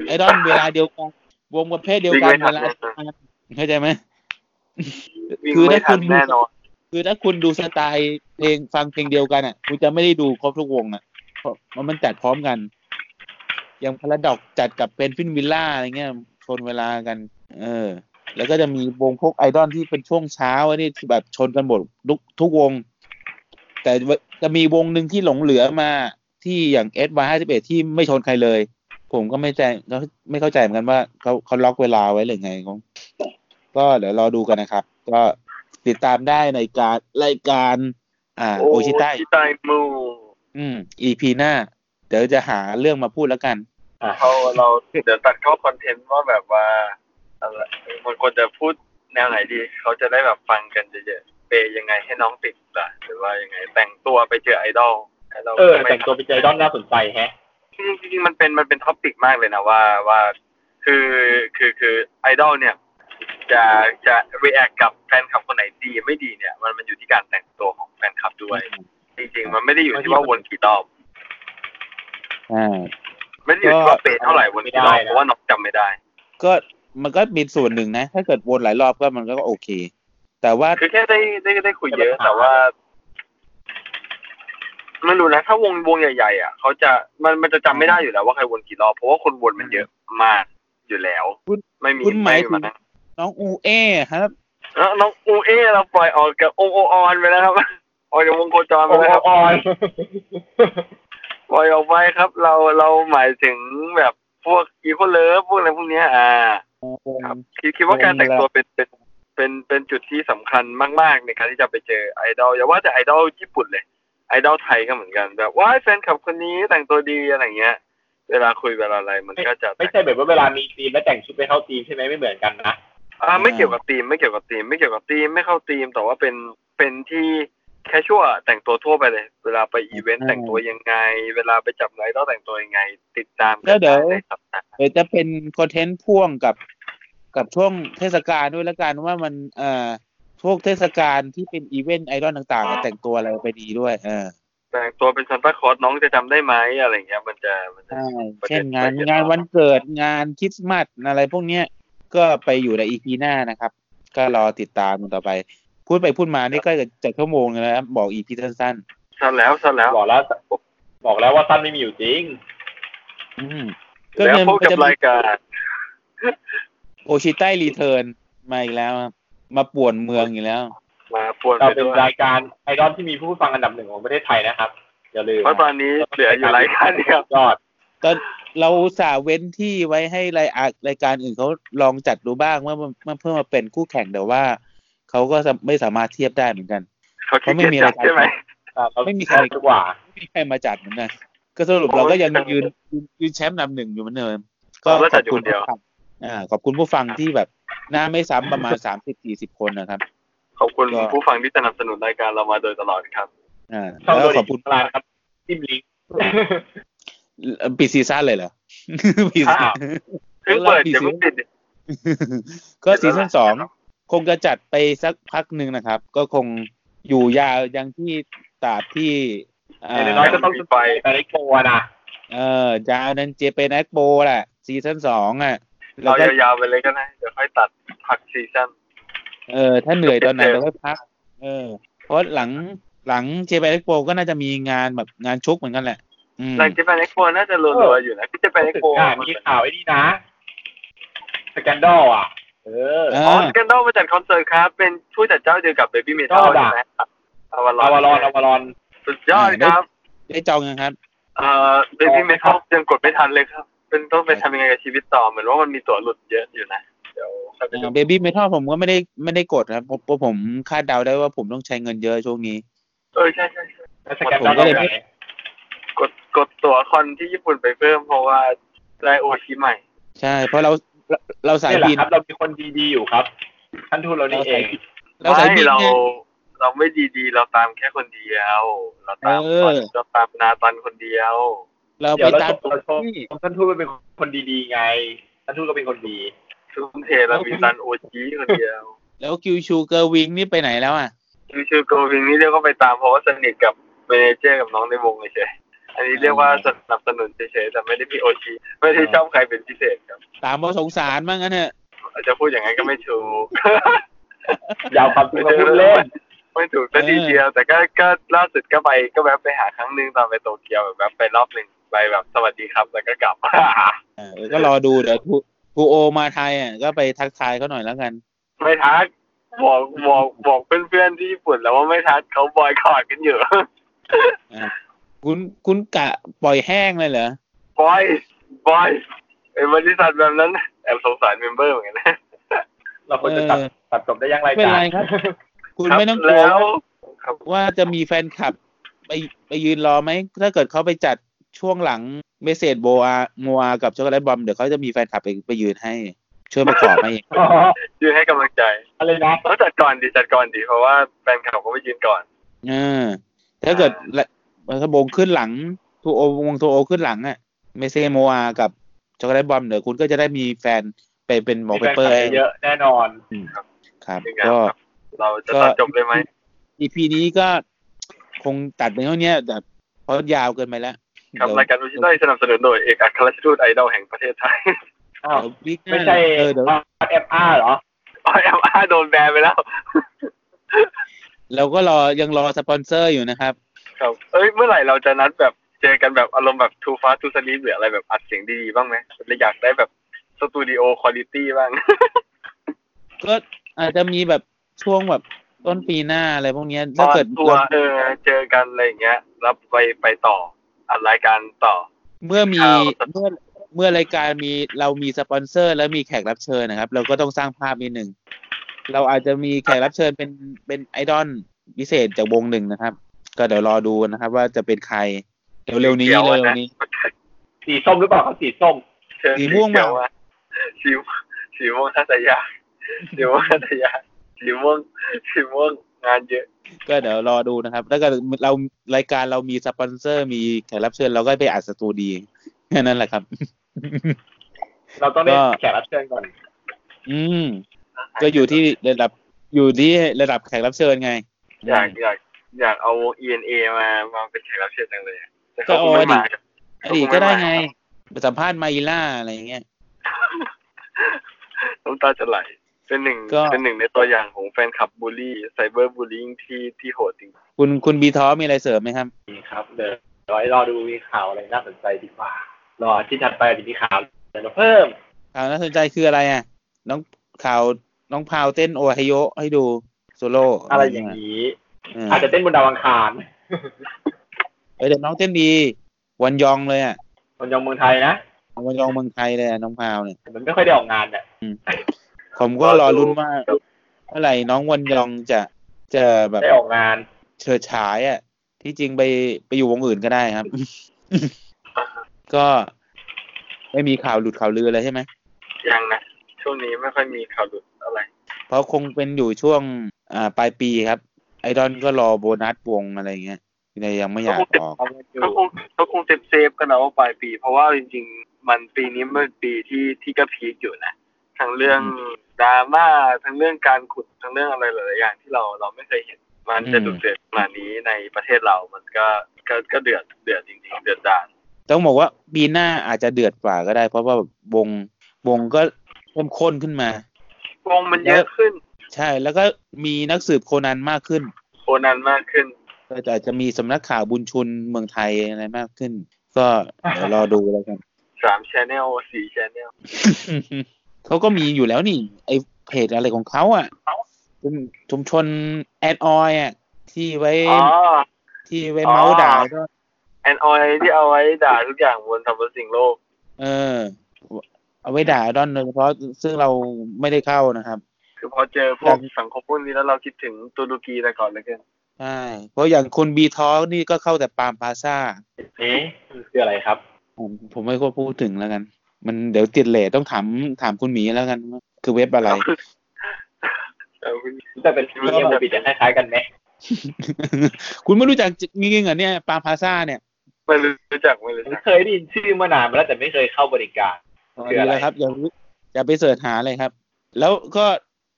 ไอดอลเวลาเดียวกันวงประเภทเดียวกันวิ่งไม่ทัเวนลาเดียวกันเข้าใจไหมวิ่งคือไม่ถ้าทัคุนณดูแน่นอนคือถ้าคุณดูสไตล์เพลงฟังเพลงเดียวกันอะ คุณจะไม่ได้ดูครบทุกวงอะเพราะมันมันจัดพร้อมกันอ ย่างพาราดอกจัดกับเป็นฟินวิลล่าอะไรเงี้ยชนเวลากัน เออ แล้วก็จะมีวงพวกไอดอลที่เป็นช่วงเช้าอันนี้ที่แบบชนกันหมดทุกทุกวง แต่ว่าจะมีวงหนึ่งที่หลงเหลือมาที่อย่าง S Y ห้าสิบเอ็ดที่ไม่ชนใครเลย ผมก็ไม่ใจก็ไม่เข้าใจเหมือนกันว่าเขาเขาล็อกเวลาไว้หรือไงของก็เดี๋ยวรอดูกันนะครับ ก็ติดตามได้ในการรายการ อ่า โอชิไตชิไตมูอืม EP หน้า เดี๋ยวจะหาเรื่องมาพูดแล้วกันอะ เขาเราเดี๋ยวตัดเข้าคอนเทนต์ว่าแบบว่าอะไรมันควรจะพูดแนวไหนดี เขาจะได้แบบฟังกันเยอะๆเปย์ยังไงให้น้องติดล่ะหรือว่ายังไงแต่งตัวไปเจอไอดอลไอดอลเออแต่งตัวไปเจอด้อมน่าสนใจแฮะจริงๆจริงๆมันเป็นมันเป็น topic มากเลยนะว่าว่าคือคือคือไอดอลเนี่ยจะจะ react กับแฟนคลับคนไหนดีไม่ดีเนี่ย มันมันอยู่ที่การแต่งตัวของแฟนคลับด้วย จริงๆ มันไม่ได้อยู่ที่ว่าวนกี่รอบอ่า ไม่ได้อยู่ที่ว่าเปย์เท่าไหร่วนกี่รอบเพราะว่าน้องจำไม่ได้ ก็มันก็มีส่วนหนึ่งนะ ถ้าเกิดวนหลายรอบก็มันก็โอเค แต่ว่าคือแค่ได้ได้ได้คุยเยอะแต่ว่าไม่รู้นะ ถ้าวงวงใหญ่ๆอะเขาจะมันมันจะจำไม่ได้อยู่แล้วว่าใครวนกี่รอบเพราะว่าคนวนมันเยอะมากอยู่แล้วคุณไม่มีคุณหมายถึงไนะน้องอูเอครับแล้วน้องอูเอเราปล่อยออกจากองโอออนไปแล้วครับออกจากวงโคจรไปโอ้แล้วครับออน ปล่อยออกไปครับ เราเราหมายถึงแบบพวกอีโคเลิฟพวกอะไรพวกเนี้ยอ่า ครับคิดคิดว่าการแต่งตัวเป็นเป็นเป็นเป็นจุดที่สำคัญมาก ๆ ในการที่จะไปเจอไอดอลอย่าว่าแต่ไอดอลญี่ปุ่นเลย ไอดอลไทยก็เหมือนกัน แบบว่าแฟนคลับคนนี้แต่งตัวดีอะไรเงี้ย เวลาคุยเวลาอะไรมันก็จะไม่ใช่แบบว่าเวลามีทีมแล้วแต่งชุดไปเข้าทีมใช่ไหมไม่เหมือนกันนะอ่าไม่เกี่ยวกับธีมไม่เกี่ยวกับธีมไม่เกี่ยวกับธีมไม่เข้าธีมแต่ว่าเป็นเป็นที่ casual แต่งตัวทั่วไปเลย เวลาไปอีเวนต์แต่งตัวยังไง เวลาไปจับไอดอลแต่งตัวยังไง ติดตามกัแล้วเดี๋ยวในสัปดาห์เดี๋ยวจะเป็น content พ่วงกับกับช่วงเทศกาลด้วยแล้วกันว่ามันเอ่อพวกเทศกาลที่เป็นอีเวนต์ไอดอลต่างๆอะแต่งตัวอะไรไปดีด้วยเออแต่งตัวเป็นซันตาคลอสน้องจะจำได้ไหมอะไรเงี้ยมันจะมันจะใช่ประเด็นเช่นงานประเด็นงานวันเกิดงานคริสต์มาสอะไรพวกเนี้ยก็ไปอยู่ในอีพีหน้านะครับ ก็รอติดตามต่อไป พูดไปพูดมานี่ก็จะจะชั่วโมงแล้วนะครับบอกอีพีสั้นสั้นแล้วสั้นแล้วบอกแล้วบอกแล้วว่าสั้นไม่มีอยู่จริงๆอืมก็แล้วเนี่ยพบมันกับจะมีรายการโอชิไต้รีเทิร์นมาอีกแล้วครับมาป่วนเมืองอีกแล้ว มาปวนเราไปเป็นด้วยรายการไอดอลที่มีผู้ฟังอันดับหนึ่งของประเทศไทยนะครับอย่าลืมเพราะตอนนี้เหลืออยู่รายการเดียวยอดก็เราอุตสาห์เว้นที่ไว้ให้รายอารายการอื่นเขาลองจัดดูบ้างเมื่อมันเพื่อมาเป็นคู่แข่งแต่ว่า เขาก็ไม่สามารถเทียบได้เหมือนกันเขาขี้เกียจเขาไม่มีจัดรายการใช่ไหมเราไม่มีใครดีกว่าไม่มีใครมาจัดเหมือนกันก็สรุปเราก็ยังยืนยืนยืนแชมป์นำหนึ่งอยู่เหมือนเดิมก็เราขจัอดบอยู่คุคณนเดียวผู้ฟังอ่าขอบคุณผู้ฟังที่แบบหน้าไม่ซ้ำประมาณสามสิบสี่สิบคนนะครับ ขอบคุณก็ผู้ฟังที่สนับสนุนรายการเรามาโดยตลอดครับอ่าช่องแล้วตัวขอบคุณร้านครับทิมลิงก์ปิดซีซั่นเลยเหรอปิดอ้าวเพิ่งเปิดเดี๋ยวเพิ่งปิดก็ซีซั่นสอง คงจะจัดไปสักพักหนึ่งนะครับ ก็คงอยู่ยาวยังที่ตราบที่อ่าอย่างน้อยๆก็ต้องไปไปในโกะนะเออยาวนั้นเจเป็นแอคโปแหละซีซั่นสองอะแล้เราวก็ยาวๆไปเลยก็ได้เดี๋ยวค่อยตัดพักซีซั่นเออ ถ้าเหนื่อยตอนไหนเราก็พัก เออ เพราะหลังหลัง Japan Expo ก็น่าจะมีงานแบบงานชุกเหมือนกันแหละอืมหลังจ Japan Expo น่าจะรัวๆอยู่นะที่ Japan Expo อ่ามีข่าวไอ้นี่นะสแกนดอลอะ เออเออ๋อสแกนดอลมาจัดคอนเสิร์ตครับ เป็นผู้จัดเจ้าเดียวกับเบบี้เมทัลยอดอะใช่ไหมครับอวารอาวารอนออาวารอนสุดยอดครับได้จองยังครับ เอ่อ BABYMETAL ยังกดไม่ทันเลยครับ เป็นต้องไปทำยังไงกับชีวิตต่อ เหมือนว่ามันมีตั๋วหลุดเยอะอยู่นะเดี๋ยวค่อยไปดูเบบี้เมทัลผมก็ไม่ได้ไม่ได้กดครับเพราะเพราะผมคาดเดาได้ว่าผมต้องใช้เงินเยอะช่วงนี้ เออใช่ใช่ใช่แล้วสแกนดอลผมก็เลยไหนกดกดตั๋วคอนที่ญี่ปุ่นไปเพิ่มเพราะว่าได้โอชิใหม่ ใช่ เพราะเรา เราเราสายนี่แหละบินครับ เรามีคนดีๆอยู่ครับ ท่านทูตเรานี่เองเราสายบินไม่เราไงเราไม่ดีๆ เราตามแค่คนเดียว เราตามเออเราตามนาตันคนเดียว เราเดี๋ไปยวเราตามชมเราชมที่ท่านทูตเป็นคนดีๆไง ท่านทูตก็เป็นคนดีทุ่มเทเรามีตันโอชิคนเดียว แล้วคิวชูเกอร์วิงนี่ไปไหนแล้วอะชื่อชื่อโกวิงนี่เรียกว่าไปตามเพราะว่าสนิทกับ manager กับน้องในวงเฉยๆ อันนี้เรียกว่าสนับสนุนเฉยๆแต่ไม่ได้มีโอชิไม่ได้ชอบใครเป็นพิเศษครับตามเพราะสงสารว่างั้นเถอะจะพูดอย่างนั้นก็ไม่ถูกอย่าเอาความจริงมาพูดเล่นไม่ถูกสักทีเดียว แต่ก็ก็ล่าสุดก็ไปก็แวะไปหาครั้งหนึ่งตอนไปโตเกียวแบบไปรอบหนึ่งไปแบบสวัสดีครับแล้วก็กลับเออก็รอดูเดี๋ยวทูทูโอมาไทยอะก็ไปทักทายเขาหน่อยแล้วกัน ไม่ทักบอกบอกบอกเพื่อนๆที่ญี่ปุ่นแล้วว่าไม่ทักเขาบอยคอรดกันอยู่ คุณคุณกะปล่อยแห้งเลยเหรอบอยบอยเป็นบริษัทแบบนั้นแอบสงสารเมมเบอร์เหมือนกันนะเราควรจะตัดเออตัดจบได้ยังรายไม่เป็นการไรครับ คุณรับไม่ต้องกลัวแล้วว่าจะมีแฟนคลับ ไปไปยืนรอไหม ถ้าเกิดเขาไปจัดช่วงหลังเมสเซจโบอาโมอากับช็อกโกแลตบอม เดี๋ยวเขาจะมีแฟนคลับไปไปยืนให้ ช่วยประกอบให้อ๋อยืนให้กำลังใจอะไรนะต้องจัดก่อนดีจัดก่อนดี เพราะว่าแฟนคลับเขาไปยืนก่อนเออถ้าเกิด ละถ้าบงขึ้นหลังทูโอวงทูโอขึ้นหลังอะเมเซโมอากับช็อกโกแลตบอมเดี๋ยวคุณก็จะได้มีแฟนไปเป็นหมอเปเปอร์มีแฟนคลับเยอะแน่นอนครับยังไงก็ครับเราจะตัดจบเลยไหม EP นี้ก็คงตัดไปเท่านี้แต่เพราะยาวเกินไปแล้วครับเดี๋ยวรายการวิชิตได้สนับสนุนโดยเอกอัครราชทูตไอดอลแห่งประเทศไทยอ้าวเดี๋ยววิกหน้าไม่ใช่เออเดี๋ยว FR เหรออ๋อเอ็มอาร์โดนแบนไปแล้ว เราก็รอยังรอสปอนเซอร์อยู่นะครับ ครับเอ้ยเมื่อไหร่เราจะนัดแบบเจอกันแบบอารมณ์แบบ too fast to sleep หรืออะไรแบบอัดเสียงดีๆบ้างไหมเราอยากได้แบบสตูดิโอคุณ i t y บ้าง ก็อาจจะมีแบบช่วงแบบต้นปีหน้าอะไรพวกเนี้ยถ้าเกิดตัวเราเออเจอกันอะไรอย่างเงี้ยแล้วไปไปต่ออัดรายการต่อ เมื่อมีข่าวเมื่อเมื่อรายการมีเรามีสปอนเซอร์ แล้วมีแขกรับเชิญนะครับ เราก็ต้องสร้างภาพนิดหนึ่งเราอาจจะมีแขกรับเชิญเป็นเป็นไอดอลพิเศษจากวงหนึ่งนะครับ ก็เดี๋ยวรอดูนะครับ ว่าจะเป็นใครเร็วๆนี้เกี่ยวอะเร็นะวๆนี้ สีส้มหรือเปล่าครับสีส้มเชิญสีม่วงเขียเปล่าอะสีสีม่วงทัศยาสีม่วงทัศยาสีม่วงสีม่วงงานเยอะ ก็เดี๋ยวรอดูนะครับ แล้วก็เรารายการเรามีสปอนเซอร์มีแขกรับเชิญเราก็ไปอัดสตูดีแค่นั้นแหละครับ เราต้องได้ก็แขกรับเชิญก่อน อืม ก็อยู่ที่ระดับอยู่ที่ระดับแขกรับเชิญไง อยากอยาก อยากเอา ENA มามาเป็นแขกรับเชิญจังเลยแต่ก็เขาเอาคงไม่ดิมาอดีตก็ได้ไงไปสัมภาษณ์มาอีล่าอะไรอย่างเงี้ยน้ำตาจะไหล เป็นหนึ่งก็เป็นหนึ่งในตัวอย่างของแฟนคลับบูลลี่ไซเบอร์บูลลี่ที่ที่โหดจริง คุณคุณบีท้อมีอะไรเสริมไหมครับนี่ครับเดี๋ยวรอรอดูมีข่าวอะไรน่าสนใจดีกว่า รอที่ถัดไปจะมีข่าวเดี๋ยวเราเพิ่มข่าวน่าสนใจคืออะไรอะ น้องข่าวน้องพาวเต้นโอไฮโยให้ดูโซโล่อะไรอย่างนี้เอออาจจะเต้นบนดาวอังคารเออแต่น้องเต้นดี วันยองเลยอะบนยองเมืองไทยนะวันยองเมืองไทยเลยอะน้องพาวเนี่ยแต่มันไม่ค่อยได้ออกงานเนี่ยผมก็รอลุ้นว่าเมื่อไหร่น้องวันยองจะจะแบบได้ออกงานเฉิดฉายอะ ที่จริงไปไปอยู่วงอื่นก็ได้ครับ ก็ไม่มีข่าวหลุดข่าวลืออะไรใช่ไหมยังนะช่วงนี้ไม่ค่อยมีข่าวหลุดอะไร เพราะคงเป็นอยู่ช่วงอ่าปลายปีครับ ไอดอลก็รอโบนัสวงอะไรเงี้ยเลยยังไม่อยากออกเอาเงินอยู่เขาคงเขาคง save save ๆกันนะว่าปลายปี เพราะว่าจริง ๆ มันปีนี้มันเป็นปีที่ที่ก็ peak อยู่นะทั้งเรื่องดราม่าทั้งเรื่องการขุดทั้งเรื่องอะไรหลายๆอย่างที่เราเราไม่เคยเห็น มันจะอืมดุเดือดขนาดนี้ในประเทศเรามันก็ก็ก็เดือดเดือดจริงๆเดือดดานต้องบอกว่าปีหน้าอาจจะเดือดกว่าก็ได้ เพราะว่าวงวงก็เข้มข้นขึ้นมาวงมันเยอะขึ้น ใช่แล้วก็มีนักสืบโคนันมากขึ้น โคนันมากขึ้น ก็อาจจะมีสำนักข่าวบุญชุนเมืองไทยอะไรมากขึ้น ก็เดี๋ยวรอดูแล้วกันสามชแนลสี่ชแนลเขาก็มีอยู่แล้วนี่ ไอเพจอะไรของเขาอะเป็นชุมชนแอดออยอะที่ไว้อ๋อที่ไว้เมาส์ด่าก็แอนออยที่เอาไว้ด่าทุกอย่างบนสรรพสิ่งโลก เออ เอาไว้ด่าดอนโดยเฉพาะซึ่งเราไม่ได้เข้านะครับ คือพอเจอพวกสังคมพวกนี้แล้วเราคิดถึงตุรกีแต่ก่อนเลยกันใช่เพราะอย่างคุณบีทอนี่ก็เข้าแต่ปาล์มพาซ่าเอ๊ะมันคืออะไรครับ ผมผมไม่ควรพูดถึงแล้วกัน มันเดี๋ยวติดเลทต้องถามถามคุณหมีแล้วกันว่าคือเว็บอะไรเออคุณแต่เป็นมีเอ็มบิดคล้ายๆกันไหมคุณไม่รู้จักจริงๆเหรอเนี่ยปาล์มพาซ่าเนี่ยไม่รู้จักไม่รู้ผมจักเคยได้ยินชื่อมานานมาแล้วแต่ไม่เคยเข้าบริการคือดีอะไรแล้วครับอย่าอย่าไปเสิร์ชหาเลยครับ แล้วก็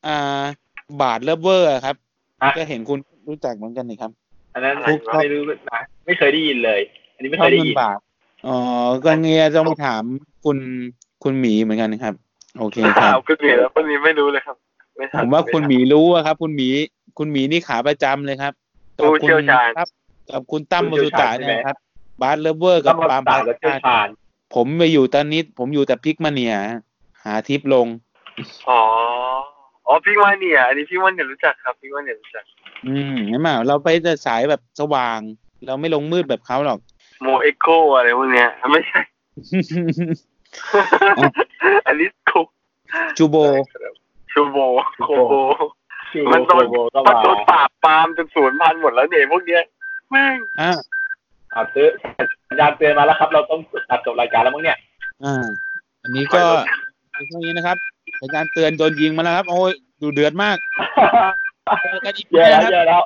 อ่า บาทเลฟเวอร์ครับ อะ ก็เห็นคุณรู้จักเหมือนกันนี่ครับ อันนั้นทุกครับ ไม่รู้นะไม่เคยได้ยินเลย อันนี้ไม่ชเคอบยได้เงินยิน บาทอ๋อก็เงียต้องไปถามคุณคุณหมีเหมือนกันนะครับ โอเคคข่ารัวบคุณหมีแล้วคนนี้ไม่รู้เลยครับ ไม่ทันผมว่าคุณหมีรู้อะครับ คุณหมีคุณหมีนี่ขาประจำเลยครับผู้เชี่ยวชาญ ครับกับคุณตั้มผู้มเชี่สุยวชาญตะใช่เนี่ยไหมครับบาสเลเวอร์กัก็บมาปาล์มตาบาแล้วเชี่ยวสชาญผมไปอยู่ตอนนี้ ผมอยู่แต่พิกมาเนีย หาทิปลง อ๋อ อ๋อพี่ว่าเนี่ย อันนี้พี่ว่าเนี่ยรู้จักครับ พี่ว่าเนี่ยรู้จัก อืมเห็นไหมเราไปแต่สายแบบสว่าง เราไม่ลงมืดแบบเขาหรอก โมเอ็กโกอะไรพวกเนี้ยไม่ใช่ อันนี้คุกจูโบ ชูโบโคโบชื่อมันโดนโบก็มันมาโดนปราบปรามจนสูญพันธุ์หมดแล้วเนี่ยพวกเนี้ยแม่งอ่าอ่าซื้อสัญญาณเตือนมาแล้วครับ เราต้องตัดจบรายการแล้วมั้งเนี่ย อ่า อันนี้ก็ในช่วงนี้นะครับ สัญญาณเตือนโดนยิงมาแล้วครับ โอ้ยดูเดือดมากเจอกันอีกแล้วครับ